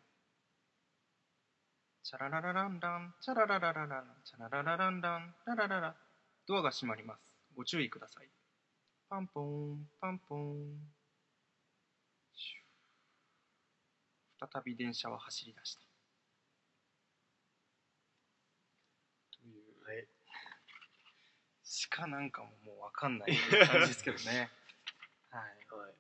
チャラララランラン。チャラララララン。チャラララランラン。ララララ。ドアが閉まります。ご注意ください。パンポンパンポンシュー再び電車は走り出した。とい。うはい。しかなんかももうわかんない感じですけどね。はい。はい。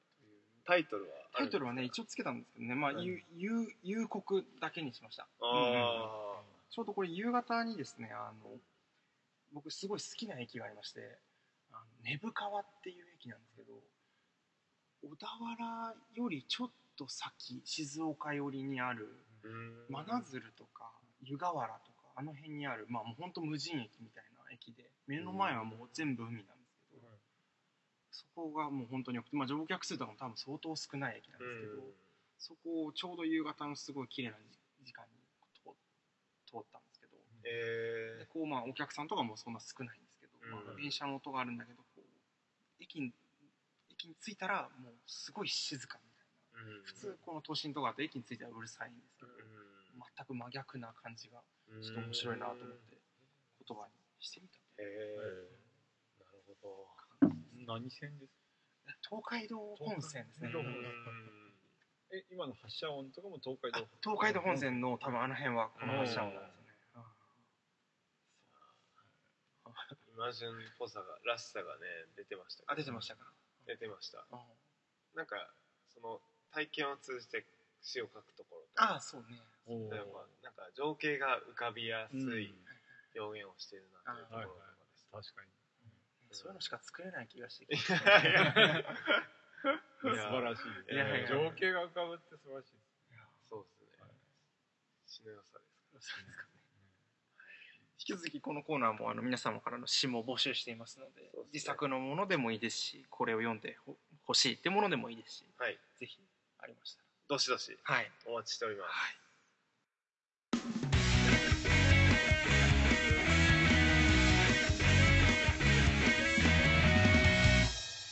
タイトルは？タイトルはねあ一応つけたんですけどね。まあ、はい。ゆゆ夕刻だけにしました。あちょうどこれ夕方にですねあの僕すごい好きな駅がありましてあの根府川っていう駅なんですけど小田原よりちょっと先静岡寄りにある真鶴とか湯河原とかあの辺にあるまあもうほんと無人駅みたいな駅で目の前はもう全部海なんですけど、そこがもう本当によくて、まあ、乗客数とかも多分相当少ない駅なんですけど、そこをちょうど夕方のすごい綺麗な時間に通通ったんですけど、えでこうまあお客さんとかもそんな少ないんですけど、うん。まあ、電車の音があるんだけどこう駅に駅に着いたらもうすごい静かみたいなーうん普通この都心とかだと駅に着いたらうるさいんですけど、う全く真逆な感じがん。ちょっと面白いなと思って言葉にしてみたへえなるほど。何線です東海道本線ですね。東海道え今の発車音とかも東海道？東海道本線の多分あの辺はこの発車音なんですよね、イマジンっぽさがらしさがね出てましたあ出てましたか。出てました。あなんかその体験を通じて詩を書くところとか。あそうね。例えばなんか情景が浮かびやすうん。い表現をしているなというところとかです確かに。そういうのしか作れない気がしてきいて 素晴らしいですいやいやいや。情景が浮かぶって素晴らしいです。そうですね。詩の良さですそうですかね引き続きこのコーナーもあの皆様からの詩も募集していますのでね。自作のものでもいいですしこれを読んでほ欲しいってものでもいいですしはい。ぜひありました。どしどし。らはい。お待ちしております。はい。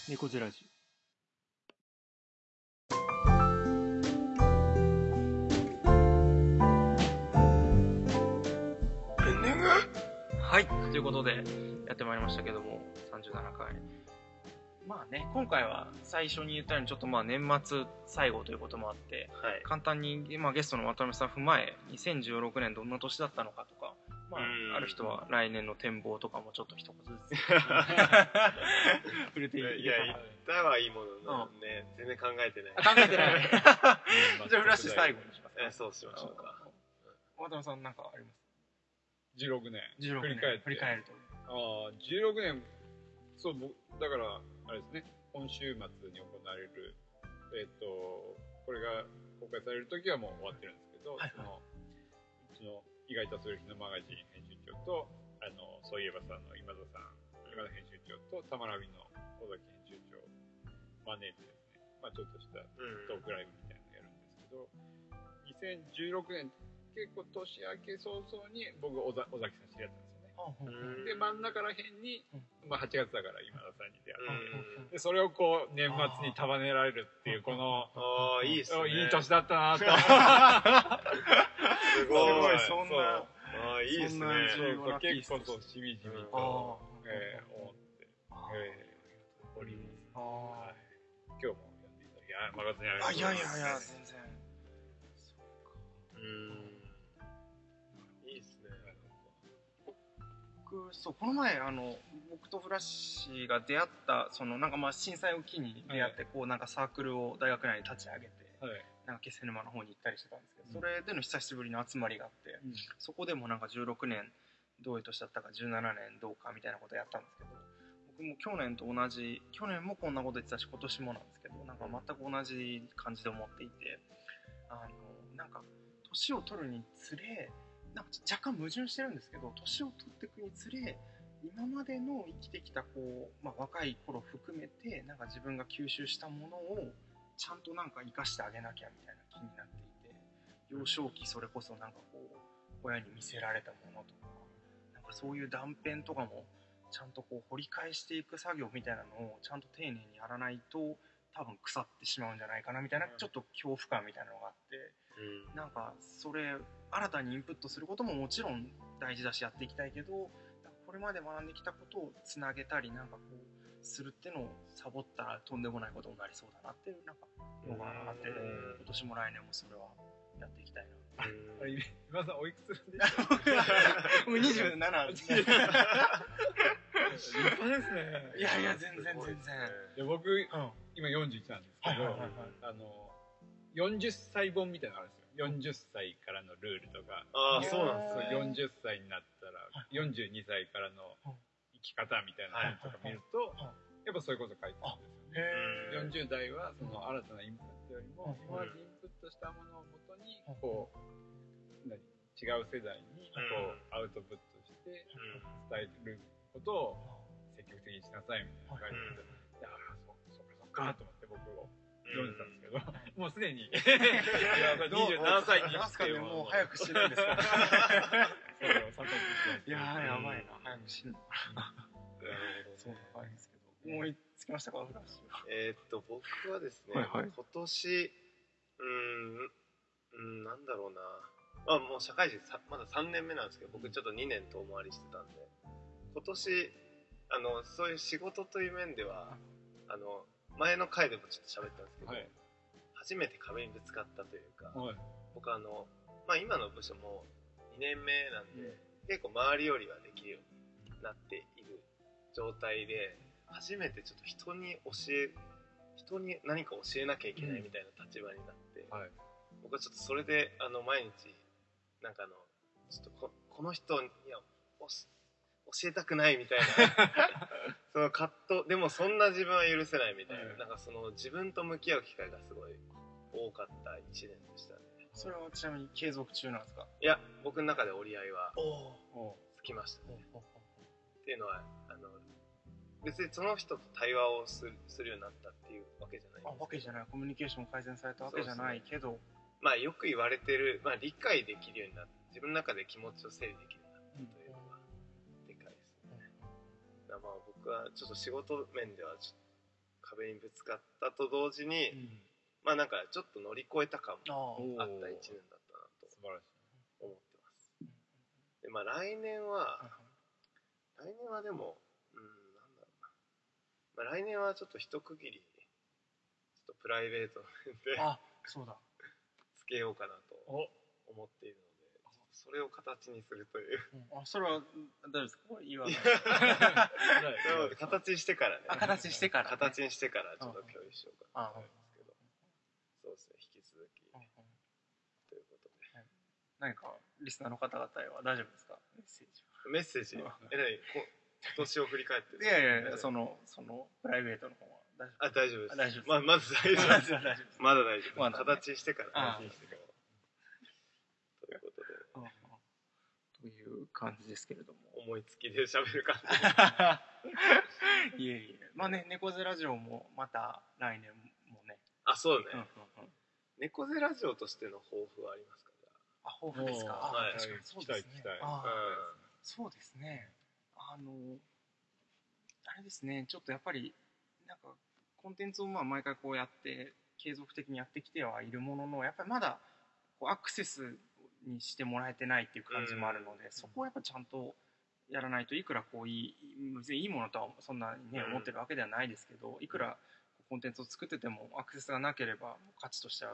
猫背ラジ。はい。ということでやってまいりましたけども37回まあね今回は最初に言ったようにちょっとまあ年末最後ということもあってはい。簡単に、まあ、ゲストの渡辺さん踏まえ2016年どんな年だったのかとかまあうん。ある人は来年の展望とかもちょっと一言ずつ。触れていいや言ったはいいもののね、全然考えてない。あ考えてない。じゃあフラッシュ最後にしますえそうしましょうか。渡辺さんなんかあります？16年。16年。振り返って。振り返ると。ああ16年そう僕だからあれですね。今週末に行われるえっ、とこれが公開される時はもう終わってるんですけど、はいはい。そのうちの意外とする日のマガジン編集長とあのそういえばさんの今田さん今田編集長とたまらびの尾崎編集長を招いてですね、まあ、ちょっとしたうんトークライブみたいなのやるんですけど2016年結構年明け早々に僕尾崎さん知り合ったんですよで真ん中らへん。に、まあ、8月だから今田さんに出会って、うん。でそれをこう年末に束ねられるっていうこのああいいっすね。いい年だったなと すごい。すごいそんな。ああいいですね。結ス構そうしみじみうんと、あえー思って、えーおります、あはい、今日もやっていただきあ誠にありがとう。ございますやいやいや全然。うん僕そうこの前あの僕とフラッシーが出会ったそのなんかまあ震災を機に出会って、こうなんかサークルを大学内に立ち上げてはい。なんか気仙沼の方に行ったりしてたんですけど、うん。それでの久しぶりの集まりがあって、うん。そこでもなんか16年どういう年だったか17年どうかみたいなことやったんですけど僕も去年と同じ去年もこんなこと言ってたし今年もなんですけどなんか全く同じ感じで思っていてあのなんか年を取るにつれなんか若干矛盾してるんですけど年を取っていくにつれ今までの生きてきたこう、まあ、若い頃含めてなんか自分が吸収したものをちゃんとなんか生かしてあげなきゃみたいな気になっていて幼少期それこそなんかこう親に見せられたものとかなんかそういう断片とかもちゃんとこう掘り返していく作業みたいなのをちゃんと丁寧にやらないと多分腐ってしまうんじゃないかなみたいなちょっと恐怖感みたいなのがあってうん。なんかそれ新たにインプットすることももちろん大事だしやっていきたいけどこれまで学んできたことをつなげたりなんかこうするってのをサボったらとんでもないことになりそうだなっていうなんかのがあってうん。今年も来年もそれはやっていきたいな。今田さんおいくつでした もう27ですね。立派ですね。いやいや全然全然。で僕うん。今41なんですけど、はいはいはいはい。あの40歳本みたいなのがあるんですよ。40歳からのルールとか。ああそうなんですね。40歳になったら42歳からの生き方みたいなのとか見るとはい。やっぱそういうこと書いてあるんですよね。へ40代はその新たなインプットよりもうん今までインプットしたものをもとにこう何？違う世代にこうアウトプットして伝えることを積極的にしなさいみたいな感じで、いやーそそっかそっかと思って僕を読んでたんですけど、もうすでに いやこれ27歳になんすかね、もう早く死ぬんですかいやー、やばいな。早く死ぬ。そうなんですけど。思いつきましたか、フラッシュ。えーっと僕はですね、はいはい今年うーんうんなんだろうな。まあもう社会人さまだ3年目なんですけど僕ちょっと2年遠回りしてたんで。今年あのそういう仕事という面ではあの前の回でもちょっと喋ったんですけど、はい。初めて壁にぶつかったというかはい。僕あの、まあ、今の部署も2年目なんで、結構周りよりはできるようになっている状態で初めてちょっと人に教え人に何か教えなきゃいけないみたいな立場になって、はい。僕はちょっとそれであの毎日なんかあのちょっとここの人には教えたくないみたいな その葛藤でもそんな自分は許せないみたいな、はい。なんかその自分と向き合う機会がすごい多かった1年でしたね。それはちなみに継続中なんですか？いや僕の中で折り合いはおおつきましたね。お。っていうのはあの別にその人と対話をするするようになったっていうわけじゃないんあですわけじゃない。コミュニケーション改善されたわけじゃないけど。まあよく言われてる、まあ、理解できるようになって自分の中で気持ちを整理できるようになったというのがでかいですね。だからまあ僕はちょっと仕事面ではちょっと壁にぶつかったと同時に、まあなんかちょっと乗り越えた感もああった1年だったなと思ってます。でまあ来年は、来年はでも。まあ来年はちょっと一区切り、ちょっとプライベートの面であ、そうだ。つけようかなとお。思っているので、それを形にするという。あそれは大丈夫ですか？これ言わない 形にしてからね。あ形にしてからね。形にしてからちょっと共有しようかなと思いますけど。そうですね引き続き。うんうん。ということで。何かリスナーの方々へは大丈夫ですか？メッセージメッセージ？あえ何？こ今年を振り返っていやいやいやそのそのプライベートの方は。大丈夫あ大丈夫です。あ大丈夫です。ままず大丈夫まです。ずは大丈夫です。まだ大丈夫まだね。形にしてからあ形にしてからということで。という感じですけれども。思いつきで喋る感じ いえいえ。まあね猫背ラジオもまた来年もね、あそうね。猫背ラジオとしての抱負はありますか？じあ。豊富ですか？あ、はい。確かにそうですね。そうですねあのあれですねちょっとやっぱりなんかコンテンツをまあ毎回こうやって継続的にやってきてはいるもののやっぱりまだこうアクセスにしてもらえてないっていう感じもあるので、そこをやっぱちゃんとやらないといくらこういい別にいいものとはそんなにね、うん。思ってるわけではないですけどいくらコンテンツを作っててもアクセスがなければ価値としては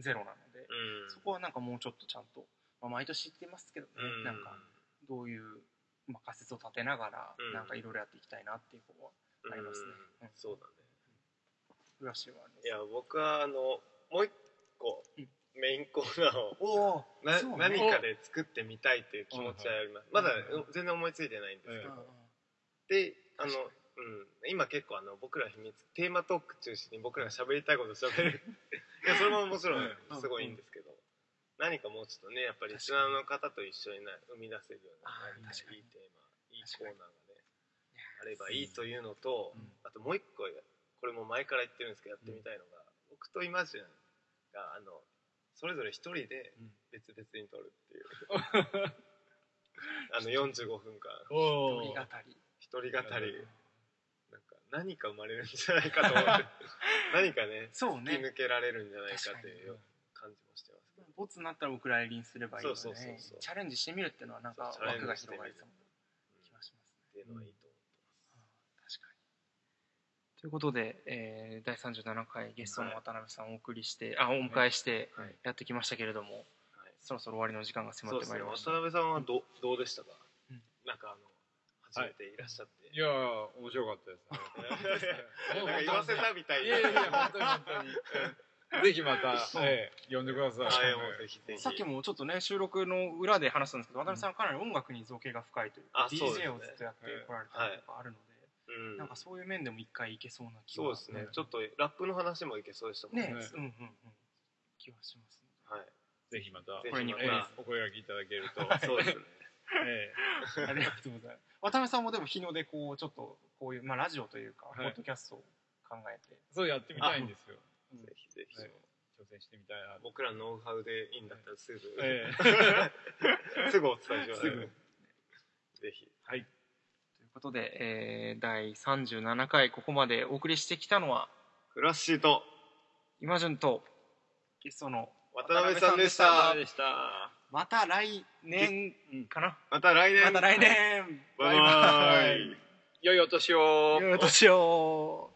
ゼロなので、うん。そこはなんかもうちょっとちゃんと、まあ、毎年言ってますけどね、うん。なんかどういう、まあ、仮説を立てながら、うん。なんかいろいろやっていきたいなっていう方はありますね。うん。うん。そうだね。フラッシュはありますいや僕はあのもう一個うん。メインコーナーをね。何かで作ってみたいっていう気持ちはあります。まだうん全然思いついてないんですけうんどであのうん今結構あの僕ら秘密テーマトーク中心に僕らが喋りたいこと喋る。いやそれももちろん。すごいいいんですけど何かもうちょっとねやっぱりリスナーの方と一緒にな生み出せるような何か確かに。いいテーマいいコーナーがねあればいいというのとうん。あともう一個これも前から言ってるんですけどやってみたいのが僕とイマジンがあのそれぞれ一人でうん。別々に撮るっていう。あの45分間。お一人語り。一人語り。なんか何か生まれるんじゃないかと思って 何かねそう突きね抜けられるんじゃないかっていう感じもしてますボツになったらお蔵入りにすればいいのでそうそうそうそう。チャレンジしてみるっていうのはなんか枠が広がりそうな気がしますね。っていうのはいいと思って確かに。ということで、えー第37回ゲストの渡辺さんをお送りして、あお迎えしてはい。やってきましたけれども、ます、はい、そろそろ終わりの時間が迫ってまいりました。渡辺さんはどどうでしたか、うん。なんかあの初めていらっしゃって、い。やー面白かったです。ねなんか言わせたみたいいやいやいや本当に本当に。うん ぜひまた、ええ、呼んでください。はいもうぜひぜひ。さっきもちょっとね収録の裏で話したんですけど渡辺さんはかなり音楽に造形が深いというか、うですね。DJ をずっとやってこられたりとかあるので、うん。なんかそういう面でも一回いけそうな気はそうですね、ちょっとラップの話もいけそうでしたもんね、ねうんうんうん。気はします、はい。ぜひまたぜひまた。ええお声掛けいただけると、そうですね。え ありがとうございます。渡辺さんもでも日の出こうちょっとこういう、まあ、ラジオというか、はい。ポッドキャストを考えて。えそうやってみたいんですよ、うん。ぜひぜひ、はい。挑戦してみたいな。と僕らのノウハウでいいんだったらすぐ、え すぐお伝えします。すぐ。ぜひ。はい。ということで、えー第37回ここまでお送りしてきたのはフラッシーと今順とゲストの渡辺さんでし渡たでした。また来年かな？また来年。また来年。バイバイ。良いお年を。良いお年を